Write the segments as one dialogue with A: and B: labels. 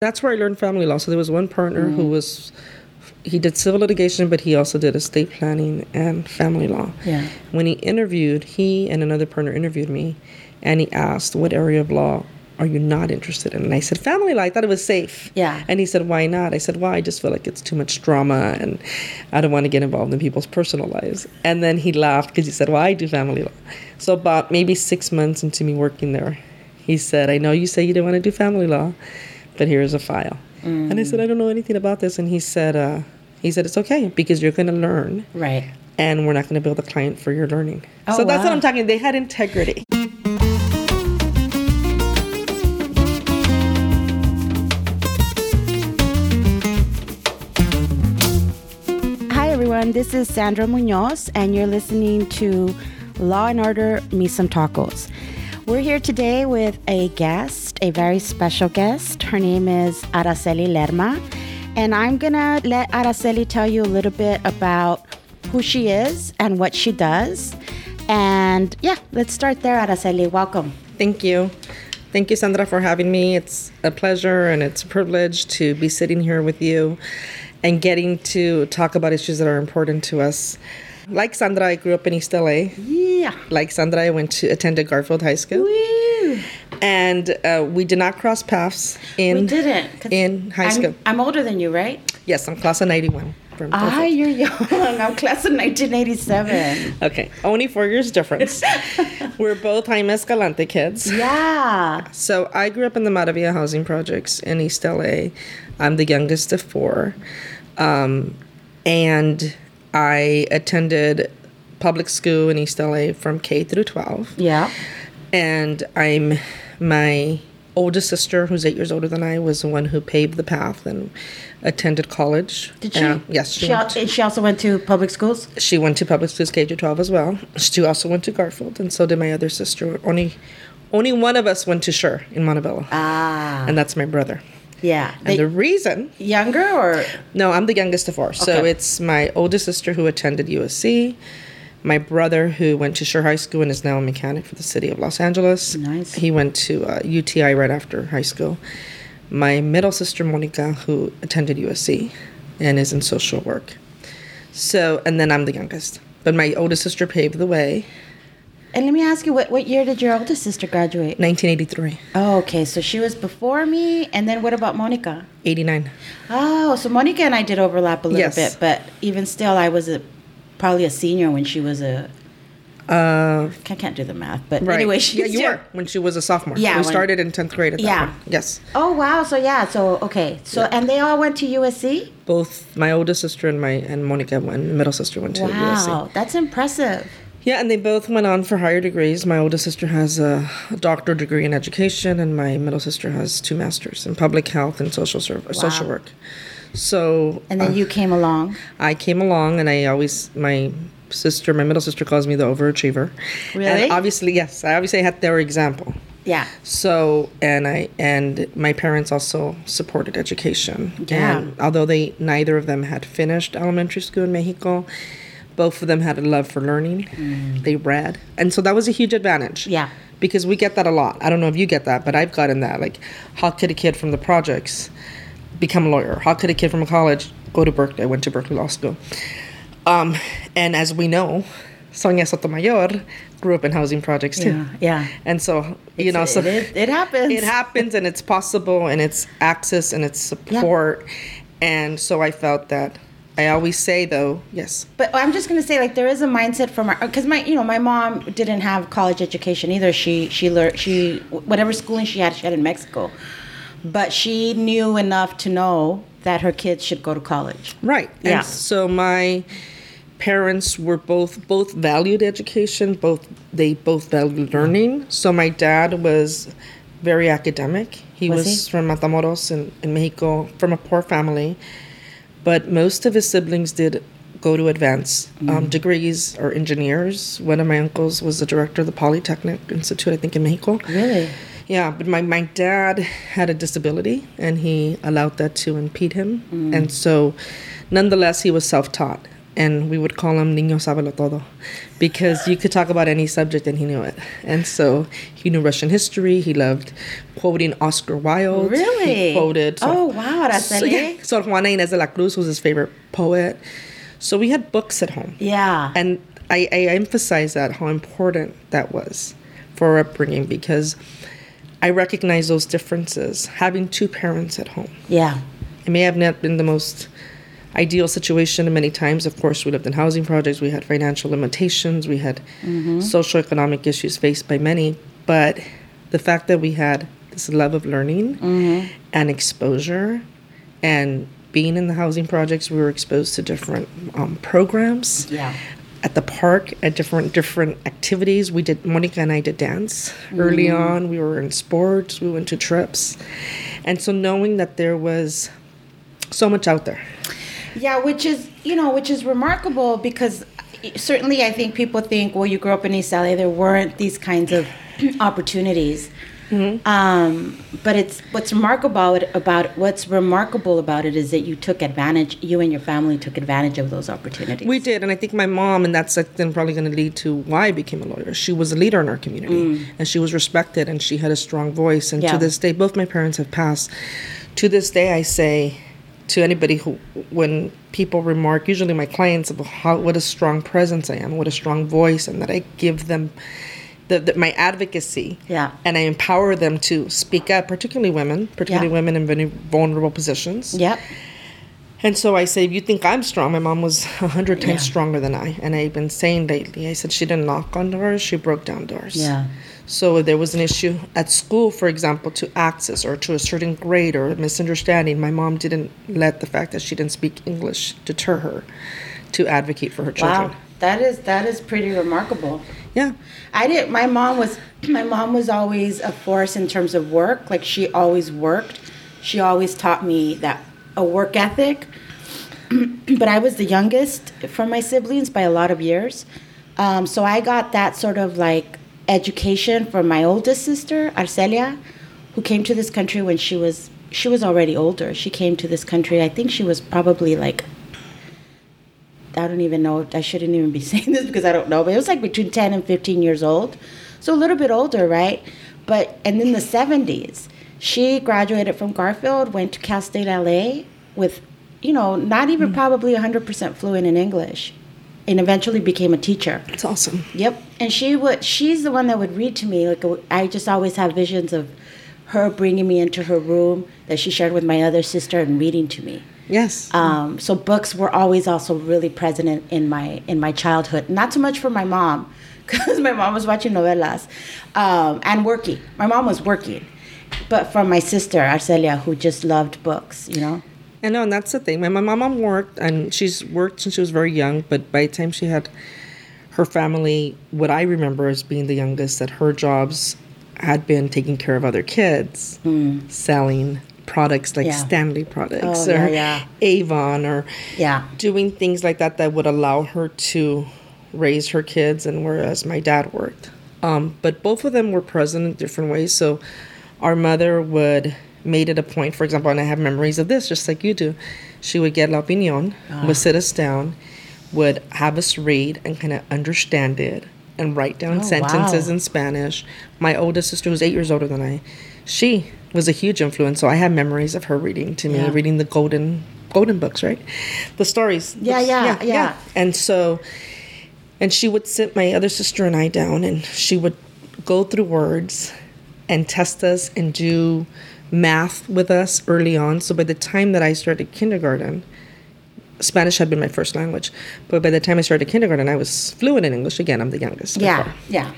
A: That's where I learned family law. So there was one partner who mm-hmm. was he did civil litigation, but he also did estate planning and family law.
B: Yeah.
A: When he interviewed, he and another partner interviewed me, and he asked, "What area of law are you not interested in?" And I said, "Family law. I thought it was safe."
B: Yeah.
A: And he said, "Why not?" I said, "Well, I just feel like it's too much drama, and I don't want to get involved in people's personal lives." And then he laughed because he said, "Well, I do family law." So about maybe six months into me working there, he said, "I know you say you don't want to do family law, but here's a file." And I said, "I don't know anything about this." And he said, uh, "He said it's okay because you're going to learn."
B: Right.
A: and we're not going to build a client for your learning.
B: Oh,
A: so that's what. I'm talking. They had integrity.
B: Hi, everyone. This is Sandra Muñoz, and you're listening to Law and Order Me Some Tacos. We're here today with a guest, a very special guest. Her name is Araceli Lerma, and I'm gonna let Araceli tell you a little bit about who she is and what she does. And yeah, let's start there, Araceli. Welcome.
A: Thank you. Thank you, Sandra, for having me. It's a pleasure and it's a privilege to be sitting here with you and getting to talk about issues that are important to us. Like Sandra, I grew up in East LA.
B: Yeah.
A: Like Sandra, I went to attended Garfield High School,
B: Woo.
A: and uh, we did not cross paths in
B: We didn't.
A: in high
B: I'm-
A: school.
B: I'm older than you, right?
A: Yes, I'm class of '91. From
B: Ah, you're young. I'm class of 1987.
A: Okay, only four years difference. We're both Jaime Escalante kids.
B: Yeah.
A: So I grew up in the Maravilla housing projects in East LA. I'm the youngest of four. Um, and I attended public school in East LA from K through 12.
B: Yeah.
A: And I'm my oldest sister, who's eight years older than I, was the one who paved the path and attended college.
B: Did she?
A: Uh, yes, she,
B: She,
A: went,
B: al- she also went to public schools?
A: she went to public schools K through 12 as well. She also went to Garfield, and so did my other sister. Only, only one of us went to Schurr in Montebello,
B: Ah.
A: and that's my brother.
B: Yeah.
A: And
B: They,
A: the reason,
B: younger or?
A: no, I'm the youngest of four. So it's my oldest sister who attended USC, my brother who went to Schurr High School and is now a mechanic for the city of Los Angeles.
B: Nice.
A: He went to uh, UTI right after high school. My middle sister, Monica, who attended USC and is in social work. So, and then I'm the youngest. But my oldest sister paved the way,
B: And let me ask you, what, what year did your oldest sister graduate?
A: 1983,
B: Oh, okay. So she was before me. And then what about Monica?
A: 89.
B: Oh, so Monica and I did overlap a little
A: Yes.
B: bit, but even still, I was a probably a senior when she was a.
A: Uh,
B: I can't do the math, but
A: right.
B: anyway, she
A: yeah, you were when she was a sophomore.
B: Yeah,
A: we
B: when-
A: started in 10th grade at that
B: Yeah.
A: point. Yes.
B: Oh wow! So yeah, so okay, so and they all went to USC.
A: both my oldest sister and my and Monica went. Middle sister went to USC.
B: Wow, that's impressive.
A: Yeah, and they both went on for higher degrees. My oldest sister has a doctorate degree in education, and my middle sister has two masters in public health and social service, social work. So
B: And then
A: uh,
B: you came along.
A: I came along, and I always my sister, my middle sister, calls me the overachiever.
B: Really?
A: And obviously, yes. I obviously had their example.
B: Yeah.
A: So and I and my parents also supported education.
B: Yeah.
A: And although they neither of them had finished elementary school in Mexico, both of them had a love for learning. They read, and so that was a huge advantage.
B: Mm. Yeah.
A: Because we get that a lot. I don't know if you get that, but I've gotten that. Like, how could a kid from the projects become a lawyer? How could a kid from a college go to Berkeley? I went to Berkeley Law School. Um, and as we know, Sonia Sotomayor grew up in housing projects too.
B: Yeah. Yeah.
A: And so, you know, so
B: it, it, it happens.
A: it happens and it's possible and it's access and it's support. And so I felt that I always say though, yes,
B: But I'm just gonna say, like, there is a mindset from our, because my, you know, my mom didn't have college education either. She, she learned, she, whatever schooling she had, she had in Mexico, but she knew enough to know that her kids should go to college.
A: right.
B: Yeah.
A: And so my parents were both both valued education, both they both valued learning. So my dad was very academic. He
B: Was
A: was,
B: he?
A: from Matamoros in, in Mexico, from a poor family. But most of his siblings did go to advance um, degrees or engineers. One of my uncles was the director of the Polytechnic Institute, I think, in Mexico.
B: Really?
A: Yeah, but my, my dad had a disability and he allowed that to impede him. And so, nonetheless, he was self taught. And we would call him Niño Sabelo Todo because you could talk about any subject and he knew it. And so he knew Russian history. He loved quoting Oscar Wilde.
B: Really?
A: He quoted.
B: Oh, wow,
A: So, yeah, Sor Juana Inés de la Cruz was his favorite poet. So we had books at home.
B: Yeah.
A: And I, I emphasize that, how important that was for our upbringing because I recognize those differences. Having two parents at home.
B: yeah.
A: It may have not been the most ideal situation many times. Of course, we lived in housing projects, we had financial limitations, we had mm-hmm. socioeconomic issues faced by many. But the fact that we had this love of learning mm-hmm. and exposure and being in the housing projects, we were exposed to different um, programs.
B: Yeah.
A: At the park, at different different activities, we did. Monica and I did dance mm-hmm. early on. We were in sports. We went to trips, and so knowing that there was so much out there.
B: Yeah, which is you know, which is remarkable because certainly I think people think, well, you grew up in East LA, there weren't these kinds of opportunities. Um, but it's what's remarkable about, what's remarkable about it is that you took advantage, you and your family took advantage of those opportunities.
A: We did, and I think my mom, and that's then probably going to lead to why I became a lawyer. She was a leader in our community, and she was respected, and she had a strong voice. And
B: Yeah.
A: to this day, both my parents have passed. To this day, I say to anybody who, when people remark, usually my clients, about how what a strong presence I am, what a strong voice, and that I give them. The, the, my advocacy,
B: Yeah.
A: and I empower them to speak up, particularly women, particularly
B: Yeah.
A: women in very vulnerable positions.
B: Yep.
A: And so I say, if you think I'm strong, my mom was a hundred times
B: Yeah.
A: stronger than I. And I've been saying lately, I said she didn't knock on doors, she broke down doors.
B: Yeah.
A: So if there was an issue at school, for example, to access or to a certain grade or a misunderstanding, my mom didn't let the fact that she didn't speak English deter her to advocate for her children.
B: Wow. That is that is pretty remarkable.
A: Yeah.
B: I did. My mom was. My mom was always a force in terms of work. Like she always worked. She always taught me that a work ethic. but I was the youngest from my siblings by a lot of years, um, so I got that sort of like education from my oldest sister Arcelia, who came to this country when she was she was already older. She came to this country. I think she was probably like I don't even know. I shouldn't even be saying this because I don't know. But it was like between 10 and 15 years old. So a little bit older, right? But, and in the 70s, she graduated from Garfield, went to Cal State LA with, you know, not even probably 100% fluent in English, and eventually became a teacher.
A: It's awesome.
B: Yep. And she would, she's the one that would read to me. Like, I just always have visions of her bringing me into her room that she shared with my other sister and reading to me.
A: Yes.
B: Um, so books were always also really present in, in my in my childhood. Not so much for my mom, because my mom was watching novelas um, and working. My mom was working, but from my sister Arcelia, who just loved books. You know.
A: I know, and that's the thing. My, my mom worked, and she's worked since she was very young. But by the time she had her family, what I remember as being the youngest, that her jobs had been taking care of other kids, selling products like
B: Yeah.
A: Stanley products
B: Oh,
A: or
B: yeah, yeah.
A: Avon, or
B: Yeah.
A: doing things like that that would allow her to raise her kids. And whereas my dad worked, um, but both of them were present in different ways. So our mother would made it a point, for example, and I have memories of this, just like you do. She would get La Opinion,
B: Ah.
A: would sit us down, would have us read and kind of understand it and write down
B: Oh,
A: sentences
B: wow.
A: in Spanish. My oldest sister, who's eight years older than I, she was a huge influence. So I have memories of her reading to me,
B: Yeah.
A: reading the golden golden books, right? The stories.
B: Yeah,
A: books.
B: yeah, yeah.
A: And so and she would sit my other sister and I down and she would go through words and test us and do math with us early on. So by the time that I started kindergarten, Spanish had been my first language. But by the time I started kindergarten, I was fluent in English. Again, I'm the youngest.
B: Yeah.
A: far.
B: Yeah.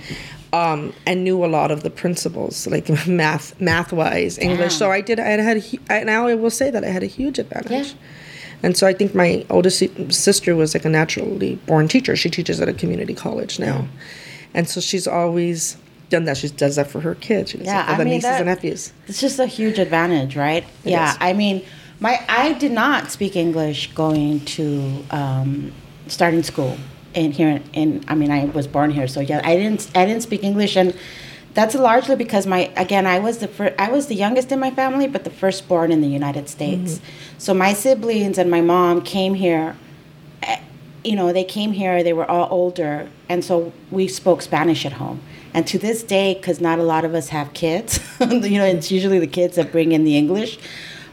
A: Um, and knew a lot of the principles, like math, math wise, English. So I did. I had. I, now I will say that I had a huge advantage.
B: Yeah.
A: And so I think my oldest sister was like a naturally born teacher. She teaches at a community college now, and so she's always done that. She does that for her kids. She does
B: Yeah,
A: that for
B: I
A: the
B: mean,
A: nieces
B: that-
A: and nephews.
B: It's just a huge advantage, right? yeah,
A: is.
B: I mean, my I did not speak English going to um, starting school in here. In I mean, I was born here, so yeah, I didn't I didn't speak English, and that's largely because my again I was the fir- I was the youngest in my family, but the firstborn in the United States. So my siblings and my mom came here you know, they came here, they were all older, and so we spoke Spanish at home. And to this day, because not a lot of us have kids, you know, it's usually the kids that bring in the English.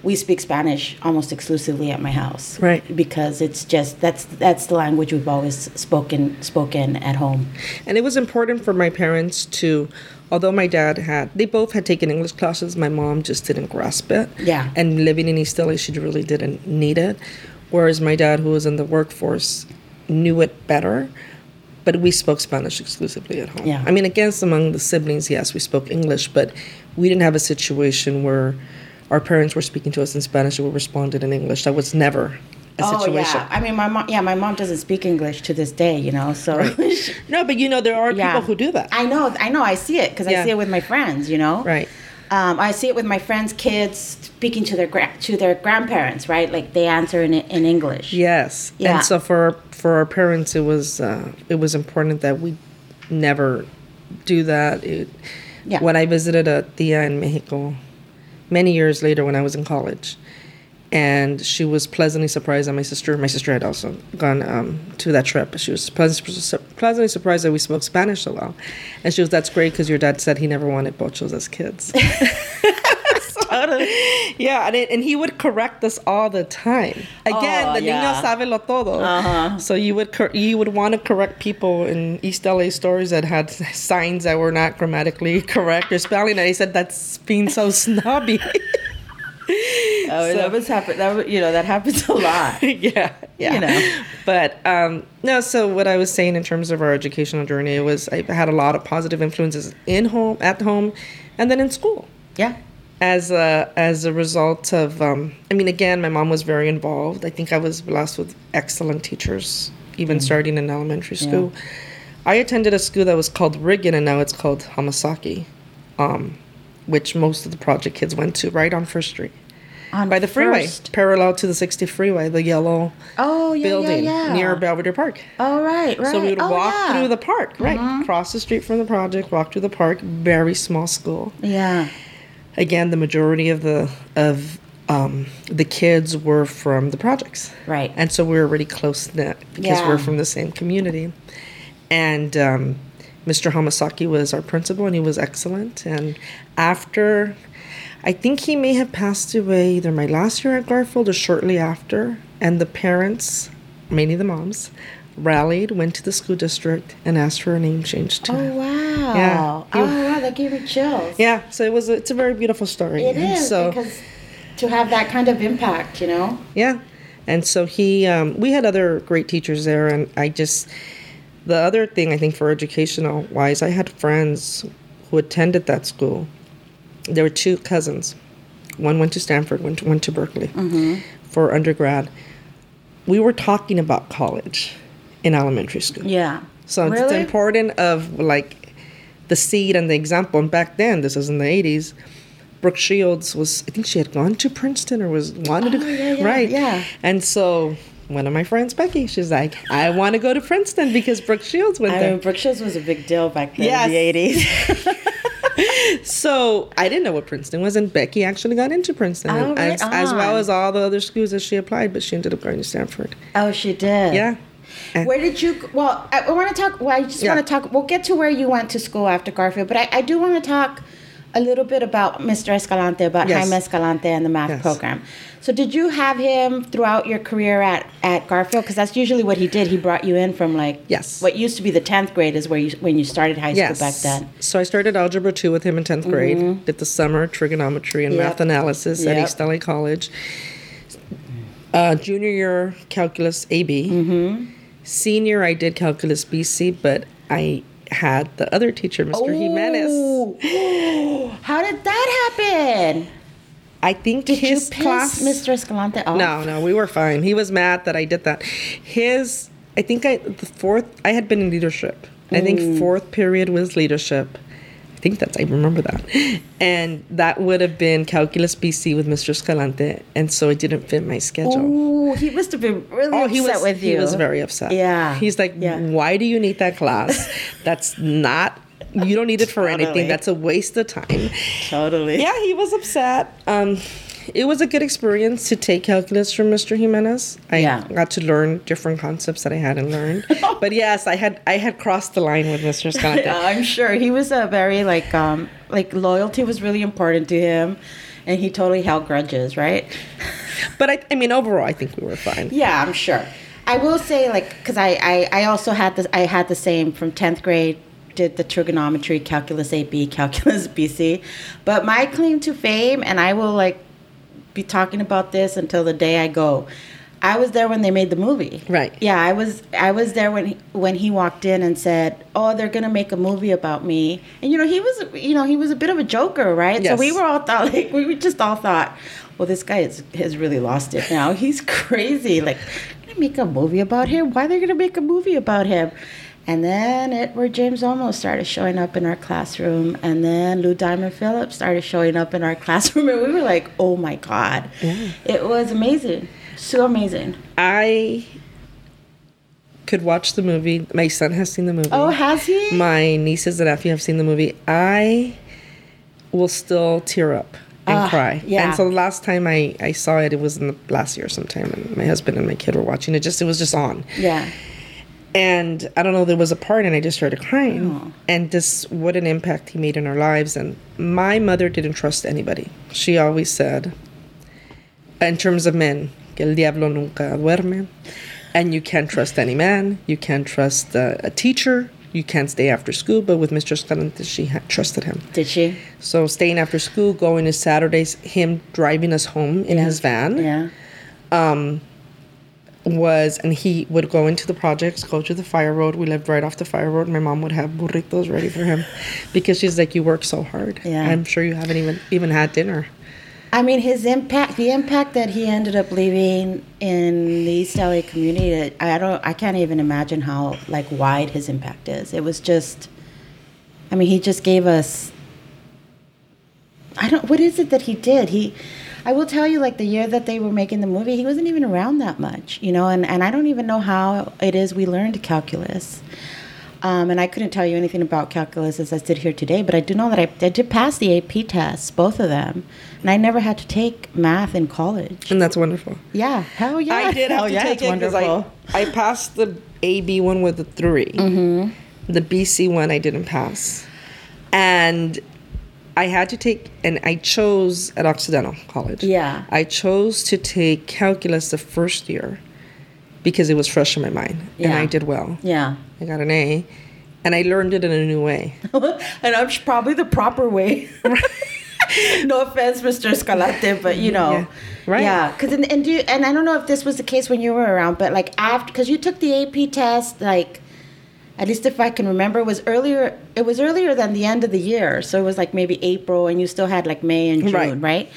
B: We speak Spanish almost exclusively at my house,
A: Right.
B: Because it's just that's that's the language we've always spoken spoken at home.
A: And it was important for my parents to, although my dad had, they both had taken English classes, my mom just didn't grasp it.
B: Yeah.
A: And living in East LA, she really didn't need it. Whereas my dad, who was in the workforce, knew it better. But we spoke Spanish exclusively at home.
B: Yeah.
A: I mean, against among the siblings, yes, we spoke English, but we didn't have a situation where our parents were speaking to us in Spanish and we responded in English. That was never a situation.
B: Oh yeah, I mean my mom. Yeah, my mom doesn't speak English to this day. You know, so
A: No, but you know, there are
B: yeah.
A: people who do that.
B: I know, I know, I see it because I see it with my friends. You know,
A: Right.
B: Um, I see it with my friends' kids speaking to their gra- to their grandparents. Right, like they answer in in English.
A: Yes.
B: Yeah.
A: And so for for our parents, it was uh, it was important that we never do that. It,
B: Yeah.
A: When I visited a tia in Mexico, many years later when I was in college, and she was pleasantly surprised that my sister, my sister had also gone um, to that trip. She was pleasantly, pleasantly surprised that we spoke Spanish so well, and she was, "That's great because your dad said he never wanted pochos as kids." Yeah, and, it, and he would correct us all the time. Again,
B: Oh,
A: the
B: yeah.
A: niño sabe lo todo. So you would cor- you would want to correct people in East LA stories that had signs that were not grammatically correct or spelling. And he said that's being so snobby.
B: Oh,
A: So-
B: that was happen. That you know that happens a lot.
A: yeah, yeah.
B: You know.
A: But um, no. So what I was saying in terms of our educational journey was I had a lot of positive influences in home, at home, and then in school.
B: yeah.
A: As a as a result of um, I mean again my mom was very involved. I think I was blessed with excellent teachers even starting in elementary school. I attended a school that was called Riggin and now it's called Hamasaki um, which most of the project kids went to right on First Street.
B: On
A: by the freeway
B: first-
A: parallel to the 60 freeway the yellow
B: Oh yeah,
A: building
B: yeah, yeah.
A: near Belvedere Park.
B: Oh right, right.
A: so we would
B: oh,
A: walk
B: yeah.
A: through the park right cross the street from the project walk through the park very small school.
B: Yeah.
A: Again, the majority of the of um, the kids were from the projects,
B: Right.
A: And so we were really close knit because
B: Yeah.
A: we're from the same community. And um, Mr. Hamasaki was our principal, and he was excellent. And after, I think he may have passed away either my last year at Garfield or shortly after. And the parents, mainly the moms, rallied, went to the school district, and asked for a name change to.
B: Oh wow.
A: Yeah.
B: Oh wow, that gave me chills.
A: Yeah, so it was. A, it's a very beautiful story.
B: It
A: And
B: is
A: So
B: because to have that kind of impact, you know.
A: Yeah. And so he, um, we had other great teachers there. And I just, the other thing I think for educational wise, I had friends who attended that school. There were two cousins. One went to Stanford, one went to Berkeley for undergrad. We were talking about college in elementary school.
B: Yeah.
A: So it's important of like the seed and the example. And back then, this was in the 80s, Brooke Shields was, I think she had gone to Princeton or was wanted
B: Oh,
A: to,
B: yeah, yeah,
A: right.
B: yeah.
A: And so one of my friends, Becky, she's like, I want to go to Princeton because Brooke Shields went
B: I
A: there.
B: mean, Brooke Shields was a big deal back then
A: Yes.
B: in the eighties.
A: So I didn't know what Princeton was, and Becky actually got into Princeton,
B: Oh, right
A: as, as well as all the other schools that she applied, but she ended up going to Stanford.
B: oh, she did.
A: Yeah.
B: Where did you? Well, I, I want to talk. Well, I just
A: Yeah.
B: want to talk. We'll get to where you went to school after Garfield, but I, I do want to talk a little bit about Mr. Escalante, about
A: Yes.
B: Jaime Escalante and the math
A: Yes.
B: program. So, did you have him throughout your career at, at Garfield? Because that's usually what he did. He brought you in from like
A: Yes.
B: what used to be the tenth grade is where you when you started high school back then. Mm-hmm.
A: So I started algebra two with him in tenth grade. Did the summer trigonometry and
B: Yep.
A: math analysis at
B: Yep.
A: East LA College. Uh, junior year calculus AB.
B: Mm-hmm.
A: Senior I did calculus BC, but I had the other teacher, Mr. Jimenez.
B: How did that happen?
A: I think
B: Did
A: his class.
B: Mr. Escalante off?
A: No, no, we were fine. He was mad that I did that. His, I think I the fourth. I had been in leadership. I
B: Mm.
A: think fourth period was leadership. I think that's I remember that, and that would have been calculus BC with Mr. Escalante, and so it didn't fit my schedule.
B: Oh, he must have been really
A: Oh,
B: upset
A: he was
B: with you.
A: he was very upset.
B: Yeah,
A: he's like,
B: yeah.
A: why do you need that class? That's not. You don't need it for
B: Totally.
A: anything. That's a waste of time.
B: totally.
A: Yeah, he was upset. Um, it was a good experience to take calculus from Mr. Jimenez. I
B: Yeah.
A: got to learn different concepts that I hadn't learned. but yes, I had I had crossed the line with Mr. Scott.
B: I'm sure he was a very like um like loyalty was really important to him, and he totally held grudges, right?
A: But I, I mean, overall, I think we were fine.
B: Yeah, I'm sure. I will say like because I, I I also had this I had the same from tenth grade did the trigonometry calculus AB, calculus BC, but my claim to fame and I will like be talking about this until the day I go. I was there when they made the movie.
A: Right.
B: Yeah, I was I was there when he, when he walked in and said, "Oh, they're gonna make a movie about me." And you know, he was you know he was a bit of a joker, right?
A: Yes.
B: So we were all thought like we just all thought, "Well, this guy is, has really lost it now. He's crazy. Like, gonna make a movie about him? Why are they gonna make a movie about him?" And then Edward James Olmos started showing up in our classroom, and then Lou Diamond Phillips started showing up in our classroom, and we were like, "Oh my god!" It was amazing, so amazing.
A: I could watch the movie. My son has seen the movie.
B: Oh, has he?
A: My nieces and nephew have seen the movie. I will still tear up and
B: Ah,
A: cry.
B: yeah.
A: And so the last time I, I saw it, it was in the last year sometime, and my husband and my kid were watching it. Just it was just on,
B: yeah.
A: And I don't know. There was a part, and I just started crying.
B: Oh.
A: And just what an impact he made in our lives. And my mother didn't trust anybody. She always said, in terms of men, que el diablo nunca duerme. And you can't trust any man. You can't trust uh, a teacher. You can't stay after school. But with Mr. Escalante, she had trusted him.
B: Did she?
A: So staying after school, going to Saturdays, him driving us home in
B: Yeah.
A: his van
B: Yeah.
A: Was, and he would go into the projects, go to the fire road. We lived right off the fire road. My mom would have burritos ready for him because she's like, "You work so hard.
B: Yeah.
A: I'm sure you haven't even even had dinner."
B: I mean, his impact, the impact that he ended up leaving in the East LA community, I don't, I can't even imagine how like wide his impact is. It was just, I mean, he just gave us. I don't. What is it that he did? He, I will tell you, like the year that they were making the movie, he wasn't even around that much, you know. And and I don't even know how it is we learned calculus. Um, and I couldn't tell you anything about calculus as I sit here today, but I do know that I, I did pass the AP tests, both of them, and I never had to take math in college.
A: And that's wonderful.
B: Yeah, hell yeah,
A: I did
B: hell
A: to
B: yeah,
A: take
B: it's
A: it because
B: wonderful.
A: I, I passed the AB one with a 3 Mm-hmm. The BC one I didn't pass, and I had to take, and I chose at Occidental College.
B: Yeah.
A: I chose to take calculus the first year because it was fresh in my mind, and I did well.
B: yeah,
A: I got an A, and I learned it in a new way.
B: and I'm probably the proper way. no offense, Mr. Escalante, but you know,
A: Yeah. Right.
B: Yeah, because and, and do and I don't know if this was the case when you were around, but like after because you took the AP test, like at least if I can remember, it was earlier. It was earlier than the end of the year, so it was like maybe April, and you still had like May and June,
A: Right.
B: right?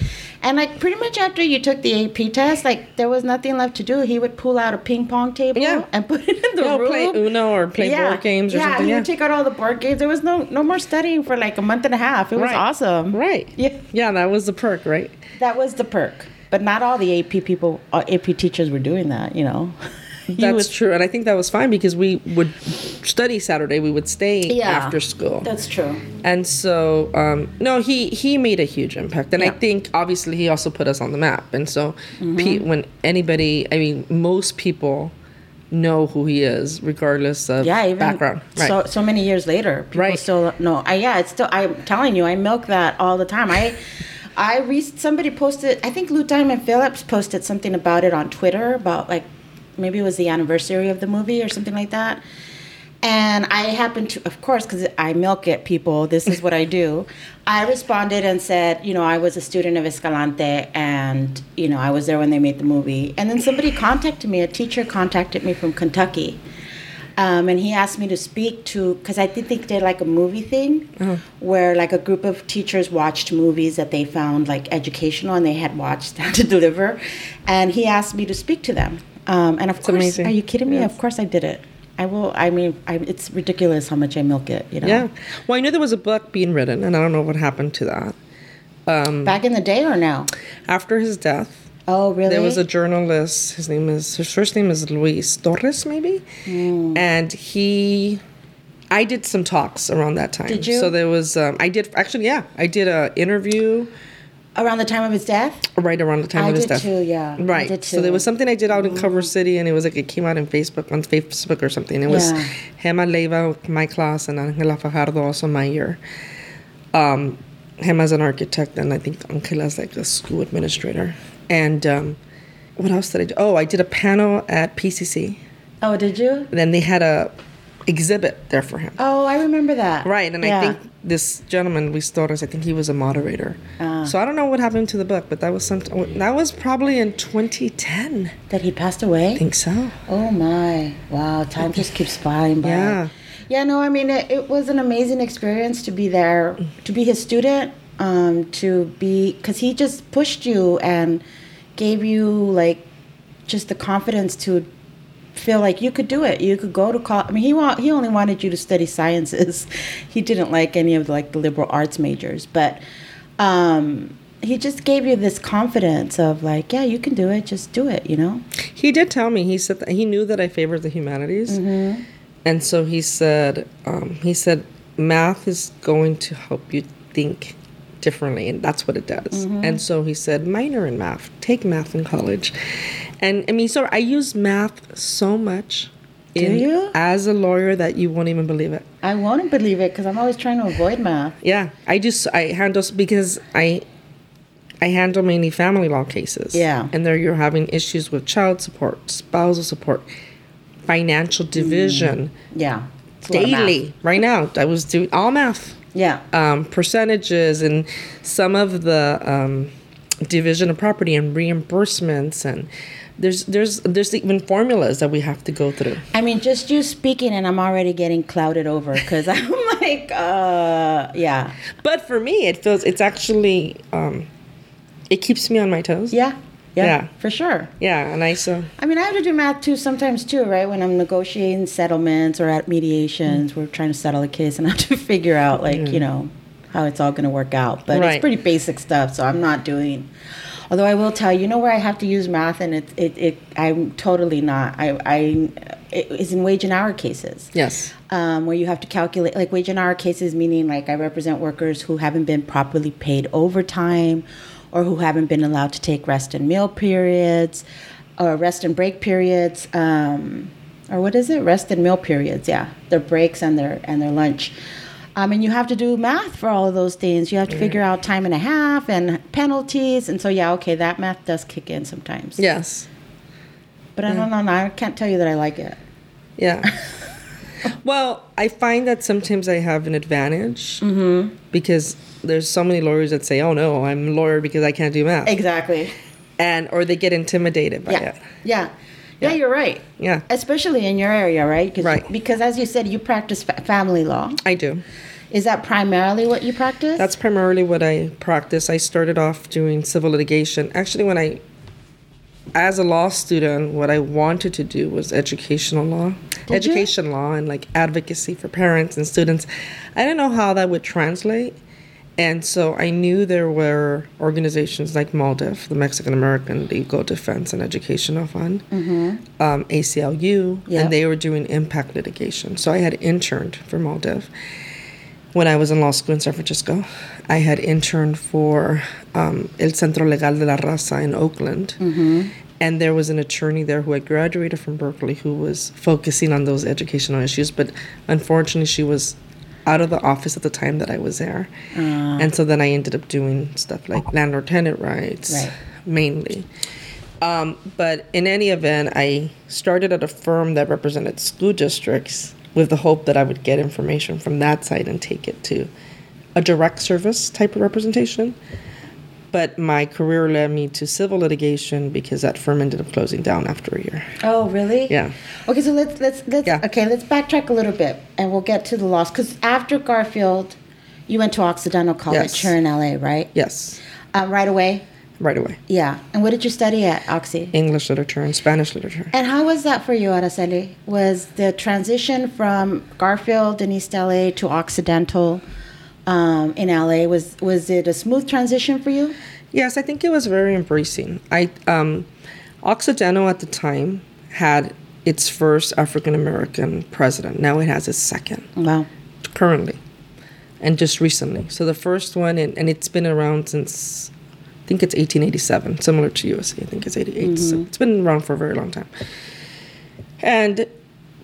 B: And like pretty much after you took the AP test, like there was nothing left to do. He would pull out a ping pong table
A: Yeah.
B: and put it in the
A: No,
B: room.
A: play Uno or play board games or
B: yeah,
A: something.
B: he
A: Yeah,
B: would take out all the board games. There was no no more studying for like a month and a half. It was
A: Right.
B: awesome.
A: right.
B: Yeah.
A: yeah, that was the perk, right?
B: That was the perk. But not all the AP people, uh, AP teachers were doing that. You know. He
A: That's
B: was-
A: true, and I think that was fine because we would study Saturday. We would stay
B: Yeah.
A: after school,
B: That's true.
A: and so um, no, he he made a huge impact, and I think obviously he also put us on the map. And so,
B: Mm-hmm.
A: pe- when anybody, I mean, most people know who he is, regardless of
B: Yeah, even
A: background. Right.
B: so so many years later, people
A: Right.
B: still know. I yeah, it's still. I'm telling you, I milk that all the time. I. I re- somebody posted. I think Lou Diamond Phillips posted something about it on Twitter about like maybe it was the anniversary of the movie or something like that. And I happened to, of course, because I milk it, people. This is what I do. I responded and said, you know, I was a student of Escalante, and you know, I was there when they made the movie. And then somebody contacted me. A teacher contacted me from Kentucky, um, and he asked me to speak to because I did think they did like a movie thing where like a group of teachers watched movies that they found like educational and they had watched to deliver, and he asked me to speak to them. Um, and of course,
A: amazing.
B: are you kidding me?
A: Yes.
B: Of course I did it. I will. I mean, I, it's ridiculous how much I milk it. You know.
A: yeah. Well, I knew there was a book being written, and I don't know what happened to that.
B: Um, Back in the day or now?
A: After his death,
B: Oh, really?
A: There was a journalist. His name is his first name is Luis Torres, maybe,
B: Hmm.
A: and he. I did some talks around that time.
B: Did you?
A: So there was. Um, I did actually. Yeah, I did a interview
B: Around the time of his death?
A: right around the time
B: I
A: of his
B: did
A: death.
B: too, yeah. I
A: Right.
B: did
A: So there was something I did out in Culver City, and it was like it came out in Facebook on Facebook or something. It was
B: Yeah.
A: Gemma Leiva, my class, and Angela Fajardo, also my year. Um, Gemma's an architect, and I think Angela's like a school administrator. And um, what else did I do? Oh, I did a panel at PCC.
B: Oh, did you?
A: Then they had a exhibit there for him.
B: Oh, I remember that.
A: Right, and
B: Yeah.
A: I think this gentleman, Luis Torres, I think he was a moderator.
B: Ah.
A: So I don't know what happened to the book, but that was some. That was probably in 2010.
B: that he passed away.
A: I think so.
B: Oh my! Wow, time just keeps flying by.
A: Yeah.
B: Yeah, no, I mean, it, it was an amazing experience to be there, to be his student, um, to be, because he just pushed you and gave you, like, just the confidence to feel like you could do it. You could go to college. I mean, he want, he only wanted you to study sciences. he didn't like any of, like, the liberal arts majors. But um, he just gave you this confidence of, like, yeah, you can do it. Just do it, you know?
A: He did tell me. He said that he knew that I favored the humanities,
B: Mm-hmm.
A: and so he said, um, he said, math is going to help you think differently, and that's what it does.
B: Mm-hmm.
A: And so he said, minor in math, take math in college, and I mean, so I use math so much. in-
B: you?
A: As a lawyer, that you won't even believe it.
B: I won't believe it because I'm always trying to avoid math.
A: Yeah, I just I handle because I I handle mainly family law cases.
B: Yeah.
A: and there you're having issues with child support, spousal support, financial division
B: Yeah. A lot of math.
A: daily. Right now, I was doing all math,
B: Yeah.
A: um, percentages, and some of the um, division of property and reimbursements, and there's there's there's even formulas that we have to go through.
B: I mean, just you speaking, and I'm already getting clouded over because I'm like, uh, yeah.
A: But for me, it feels it's actually um, it keeps me on my toes.
B: Yeah. Yeah.
A: Yeah.
B: For sure.
A: Yeah, and I so
B: I mean, I have to do math too sometimes too, right? When I'm negotiating settlements or at mediations, we're trying to settle a case and I have to figure out, like, you know, how it's all going to work out. But
A: Right.
B: it's pretty basic stuff, so I'm not doing. Although I will tell you, you know where I have to use math, and it, it, it I'm totally not. I, I, is in wage and hour cases.
A: yes.
B: um, where you have to calculate like wage and hour cases meaning like i represent workers who haven't been properly paid overtime or who haven't been allowed to take rest and meal periods or rest and break periods um, or what is it rest and meal periods yeah their breaks and their and their lunch um, and you have to do math for all of those things you have to figure out time and a half and penalties and so yeah okay that math does kick in sometimes
A: Yes.
B: but i don't know i can't tell you that i like it
A: Yeah. well, I find that sometimes I have an advantage
B: Mm-hmm.
A: because there's so many lawyers that say, "Oh no, I'm a lawyer because I can't do math,"
B: exactly
A: and or they get intimidated by
B: yeah.
A: it.
B: yeah yeah you're right
A: Yeah,
B: especially in your area, right? 'Cause-
A: Right.
B: Because as you said, you practice fa- family law.
A: I do.
B: Is that primarily what you practice?
A: That's primarily what I practice. I started off doing civil litigation. Actually, when I, as a law student, what I wanted to do was educational law,
B: you?
A: education law, and like advocacy for parents and students. I didn't know how that would translate. And so I knew there were organizations like MALDEF, the Mexican American Legal Defense and Educational Fund, um, ACLU,
B: Yeah.
A: and they were doing impact litigation. So I had interned for MALDEF when I was in law school in San Francisco. I had interned for um, El Centro Legal de la Raza in Oakland. And there was an attorney there who had graduated from Berkeley who was focusing on those educational issues, but unfortunately, she was out of the office at the time that I was there. And so then I ended up doing stuff like landlord tenant rights
B: Right.
A: mainly. Um, but in any event, I started at a firm that represented school districts with the hope that I would get information from that side and take it to a direct service type of representation. But my career led me to civil litigation because that firm ended up closing down after a year.
B: oh, really?
A: Yeah.
B: Okay, so let's let's let's
A: Yeah.
B: okay, let's backtrack a little bit, and we'll get to the loss. Because after Garfield, you went to Occidental College
A: Yes.
B: here in LA, right?
A: Yes,
B: Um, right away.
A: right away.
B: Yeah. And what did you study at Oxy?
A: English literature and Spanish literature.
B: And how was that for you, Araceli? Was the transition from Garfield in East LA to Occidental um, in LA was was it a smooth transition for you?
A: Yes, I think it was very embracing. I um, Occidental at the time had its first African American president. Now it has its second
B: Wow.
A: currently, and just recently. So the first one, and, and it's been around since I think it's 1887, similar to USC. I think it's 88. So it's been around for a very long time. And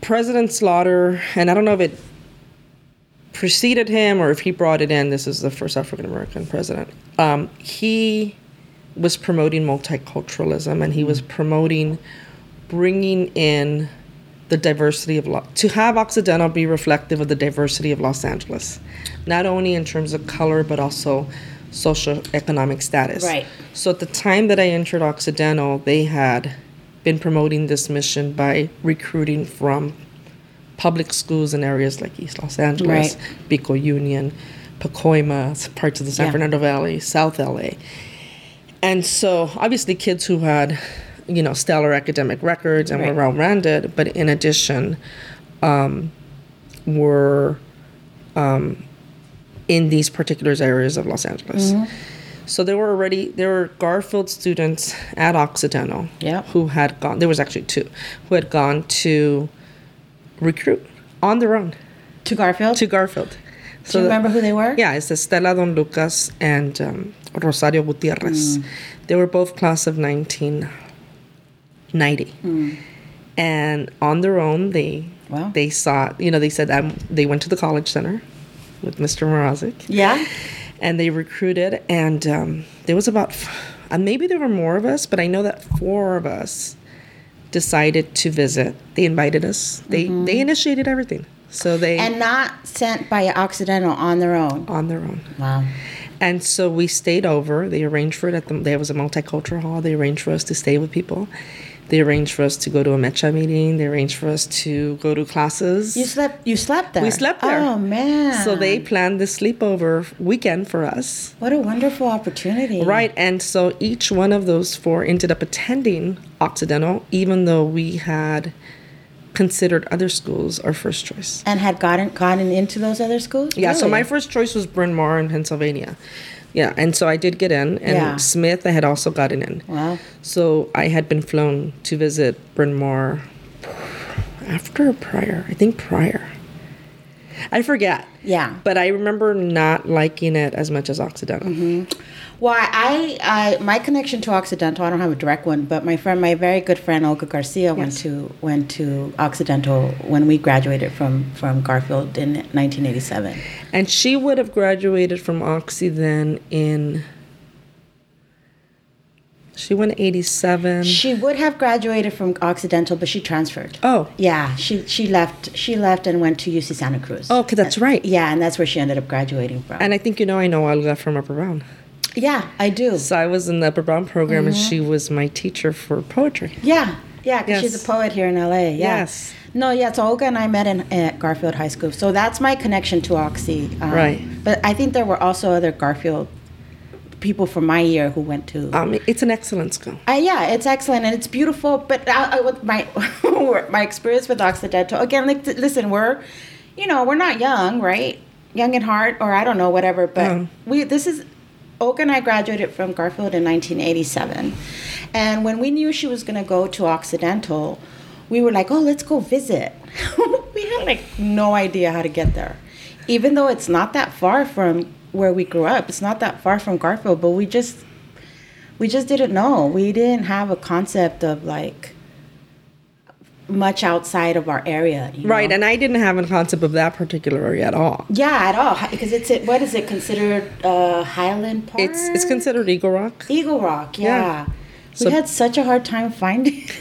A: President Slaughter, and I don't know if it preceded him or if he brought it in. This is the first African American president. Um, he was promoting multiculturalism and he was promoting bringing in the diversity of Lo- to have Occidental be reflective of the diversity of Los Angeles, not only in terms of color but also social economic status.
B: Right.
A: So at the time that I entered Occidental, they had been promoting this mission by recruiting from public schools in areas like East Los Angeles,
B: Right.
A: Pico Union, Pacoima, parts of the San
B: Yeah.
A: Fernando Valley, South LA. And so obviously kids who had, you know, stellar academic records and
B: Right.
A: were well rounded, but in addition, um, were um, in these particular areas of Los Angeles.
B: Mm-hmm.
A: So there were already there were Garfield students at Occidental
B: Yep.
A: who had gone. There was actually two who had gone to recruit on their own
B: To Garfield?
A: to Garfield.
B: Do you remember who they were?
A: Yeah, it's Estela Don Lucas and um, Rosario Gutierrez. They were both class of 1990. And on their own, they
B: Wow.
A: they saw, you know, they said um, they went to the college center with Mr. Morozic
B: Yeah.
A: and they recruited and um, there was about f- uh, maybe there were more of us but i know that four of us decided to visit. They invited us. They mm-hmm. they initiated everything. So they
B: And not sent by Occidental on their own.
A: on their own.
B: Wow.
A: and so we stayed over. They arranged for it at the there was a multicultural hall. They arranged for us to stay with people they arranged for us to go to a mecha meeting they arranged for us to go to classes
B: You slept you slept there.
A: we slept there
B: Oh man.
A: so they planned this sleepover weekend for us
B: What a wonderful opportunity.
A: Right, and so each one of those four ended up attending Occidental, even though we had considered other schools our first choice.
B: And had gotten gotten into those other schools?
A: Yeah, so my first choice was Bryn Mawr in Pennsylvania. Yeah, and so I did get in, and
B: Yeah.
A: Smith I had also gotten in.
B: Wow.
A: So I had been flown to visit Bryn Mawr after or prior, I think prior. I forget.
B: Yeah.
A: But I remember not liking it as much as Occidental. Mm-hmm.
B: Well, I, I my connection to Occidental, I don't have a direct one, but my friend, my very good friend Olga Garcia went to went to Occidental when we graduated from from Garfield in 1987.
A: And she would have graduated from Oxy then in. She went 87.
B: She would have graduated from Occidental, but she transferred.
A: oh,
B: Yeah, she she left she left and went to UC Santa Cruz.
A: oh, okay, that's right.
B: Yeah, and that's where she ended up graduating from.
A: And I think you know I know Olga from Upward Bound.
B: yeah, I do.
A: So I was in the Upward Bound program and
B: Mm-hmm.
A: she was my teacher for poetry.
B: Yeah, yeah, because she's a poet here in LA. Yeah.
A: Yes.
B: No, yeah, so Olga and I met in at Garfield High School. So that's my connection to Oxy. Um,
A: Right.
B: But I think there were also other Garfield people from my year who went to.
A: Um, it's an excellent school.
B: Uh, yeah, it's excellent and it's beautiful. But I, I, with my my experience with Occidental again, like listen, we're you know we're not young, right? Young at heart, or I don't know, whatever. But
A: Um.
B: we this is Olga and I graduated from Garfield in 1987, and when we knew she was going to go to Occidental, we were like, oh, let's go visit. we had like no idea how to get there, even though it's not that far from where we grew up. It's not that far from Garfield, but we just we just didn't know. We didn't have a concept of like much outside of our area. you
A: Right,
B: know?
A: and I didn't have a concept of that particular area at all.
B: yeah, at all because it's it, what is it considered uh, Highland Park?
A: It's it's considered Eagle Rock.
B: Eagle Rock. Yeah,
A: Yeah.
B: we
A: So-
B: had such a hard time finding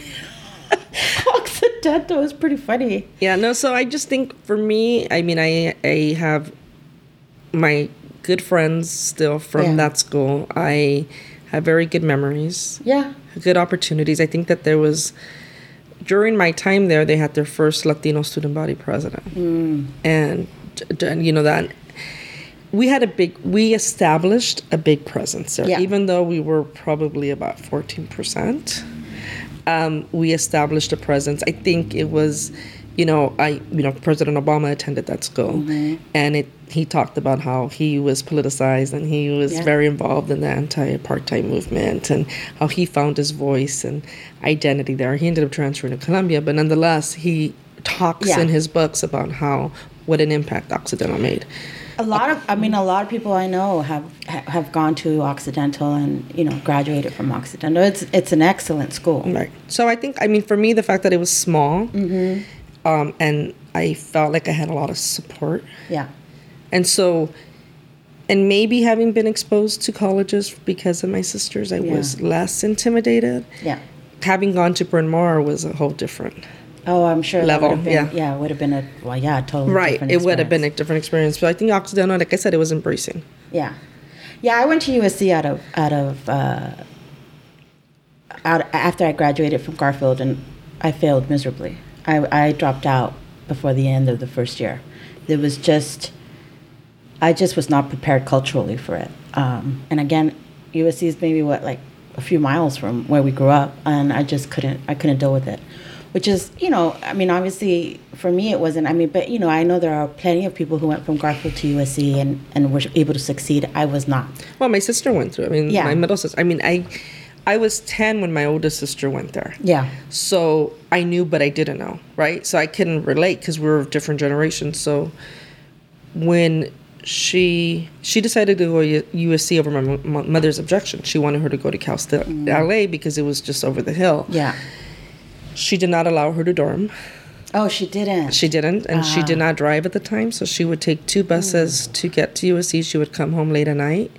B: Occidental. It was pretty funny.
A: Yeah, no, so I just think for me, I mean, I I have my good friends still from
B: Yeah.
A: that school. I have very good memories,
B: Yeah,
A: good opportunities. I think that there was during my time there, they had their first Latino student body president, and d- d- you know that we had a big we established a big presence there
B: Yeah.
A: even though we were probably about 14% um, we established a presence i think it was you know i you know president obama attended that school
B: Mm-hmm.
A: and it he talked about how he was politicized and he was
B: Yeah.
A: very involved in the anti-apartheid movement and how he found his voice and identity there he ended up transferring to columbia but nonetheless he talks
B: Yeah.
A: in his books about how what an impact occidental made
B: A lot of, I mean, a lot of people I know have have gone to Occidental and you know graduated from Occidental. It's it's an excellent school.
A: Right. So I think, I mean, for me, the fact that it was small, um, and I felt like I had a lot of support,
B: Yeah.
A: and so, and maybe having been exposed to colleges because of my sisters, I was less intimidated.
B: Yeah.
A: Having gone to Bryn Mawr was a whole different.
B: Oh, I'm sure
A: Level,
B: been,
A: yeah.
B: yeah, it would have been a well, yeah, totally
A: Right. It would have been a different experience. But I think Occidental, like I said, it was embracing.
B: yeah, yeah. I went to USC out of out of uh, out after I graduated from Garfield, and I failed miserably. I I dropped out before the end of the first year. It was just, I just was not prepared culturally for it. Um, and again, USC is maybe what like a few miles from where we grew up, and I just couldn't I couldn't deal with it. Which is, you know, I mean, obviously for me it wasn't. I mean, but you know, I know there are plenty of people who went from Garfield to USC and and were able to succeed. I was not.
A: Well, my sister went through. I mean,
B: Yeah.
A: my middle sister. I mean, I, I was ten when my oldest sister went there.
B: Yeah.
A: So I knew, but I didn't know, right? So I couldn't relate because we were of different generations. So when she she decided to go to USC over my mo- mo- mother's objection, she wanted her to go to Cal State LA because it was just over the hill.
B: Yeah.
A: She did not allow her to dorm.
B: Oh, she didn't.
A: She didn't, and she
B: Ah.
A: did not drive at the time. So she would take two buses to get to USC. She would come home late at night,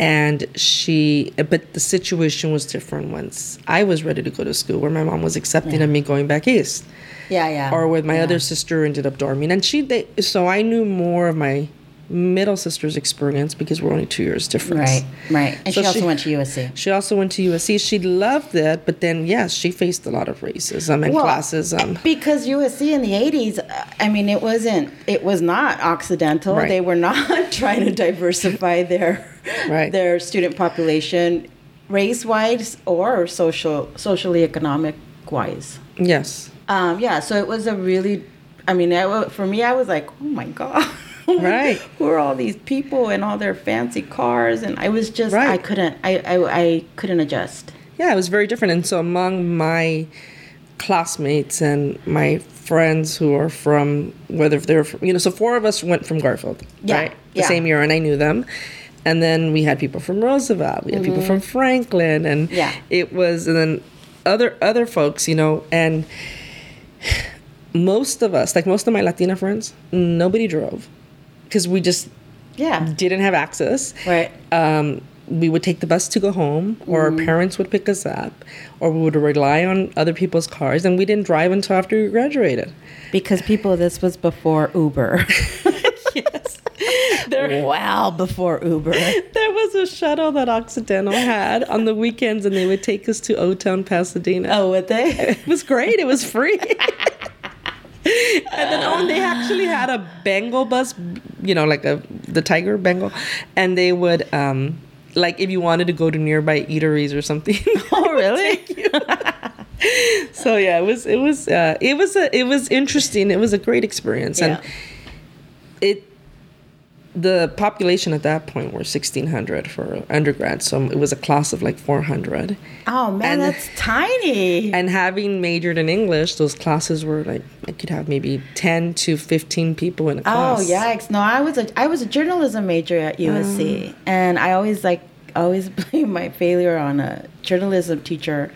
A: and she. But the situation was different once I was ready to go to school, where my mom was accepting of me going back east,
B: yeah, yeah.
A: or with my
B: yeah.
A: other sister ended up dorming, and she. They, so I knew more of my middle sister's experience because we're only two years difference.
B: Right, right. And
A: So
B: she also
A: she-
B: went to USC.
A: She also went to USC. She loved it, but then yes, she faced a lot of racism and
B: Well,
A: classism.
B: Because USC in the 80s, uh, I mean, it wasn't, it was not Occidental.
A: Right.
B: They were not trying to diversify their,
A: Right.
B: their student population race wise or social, socially economic wise.
A: Yes.
B: Um, yeah, so it was a really, I mean, I, for me, I was like, oh my God.
A: Right.
B: Who are all these people and all their fancy cars? And I was just, I couldn't, I, I, I couldn't adjust.
A: Yeah, it was very different. And so among my classmates and my friends who are from whether they're from, you know, so four of us went from Garfield,
B: Yeah,
A: right? The
B: yeah.
A: same year, and I knew them. And then we had people from Roosevelt, we had people from Franklin, and
B: Mm-hmm. Yeah.
A: it was, and then other other folks, you know, and most of us, like most of my Latina friends, nobody drove because we just
B: Yeah.
A: didn't have access
B: Right.
A: um, we would take the bus to go home, or our parents would pick us up, or we would rely on other people's cars, and we didn't drive until after we graduated.
B: Because people, this was before Uber.
A: yes. There,
B: well before Uber.
A: there was a shuttle that Occidental had on the weekends, and they would take us to O Town, Pasadena.
B: Oh, would they?
A: It was great. It was free. and then oh, they actually had a Bengal bus, you know, like a the Tiger Bengal, and they would um like if you wanted to go to nearby eateries or something.
B: Oh, really?
A: so yeah, it was it was uh, it was a it was interesting. It was a great experience, and it the population at that point were sixteen hundred for undergrad, so it was a class of like four hundred.
B: Oh man,
A: And-
B: that's tiny.
A: And having majored in English, those classes were like I could have maybe ten to fifteen people in a
B: oh,
A: class.
B: Oh yikes! No, I was a I was a journalism major at USC, ah. and I always like always blame my failure on a journalism teacher.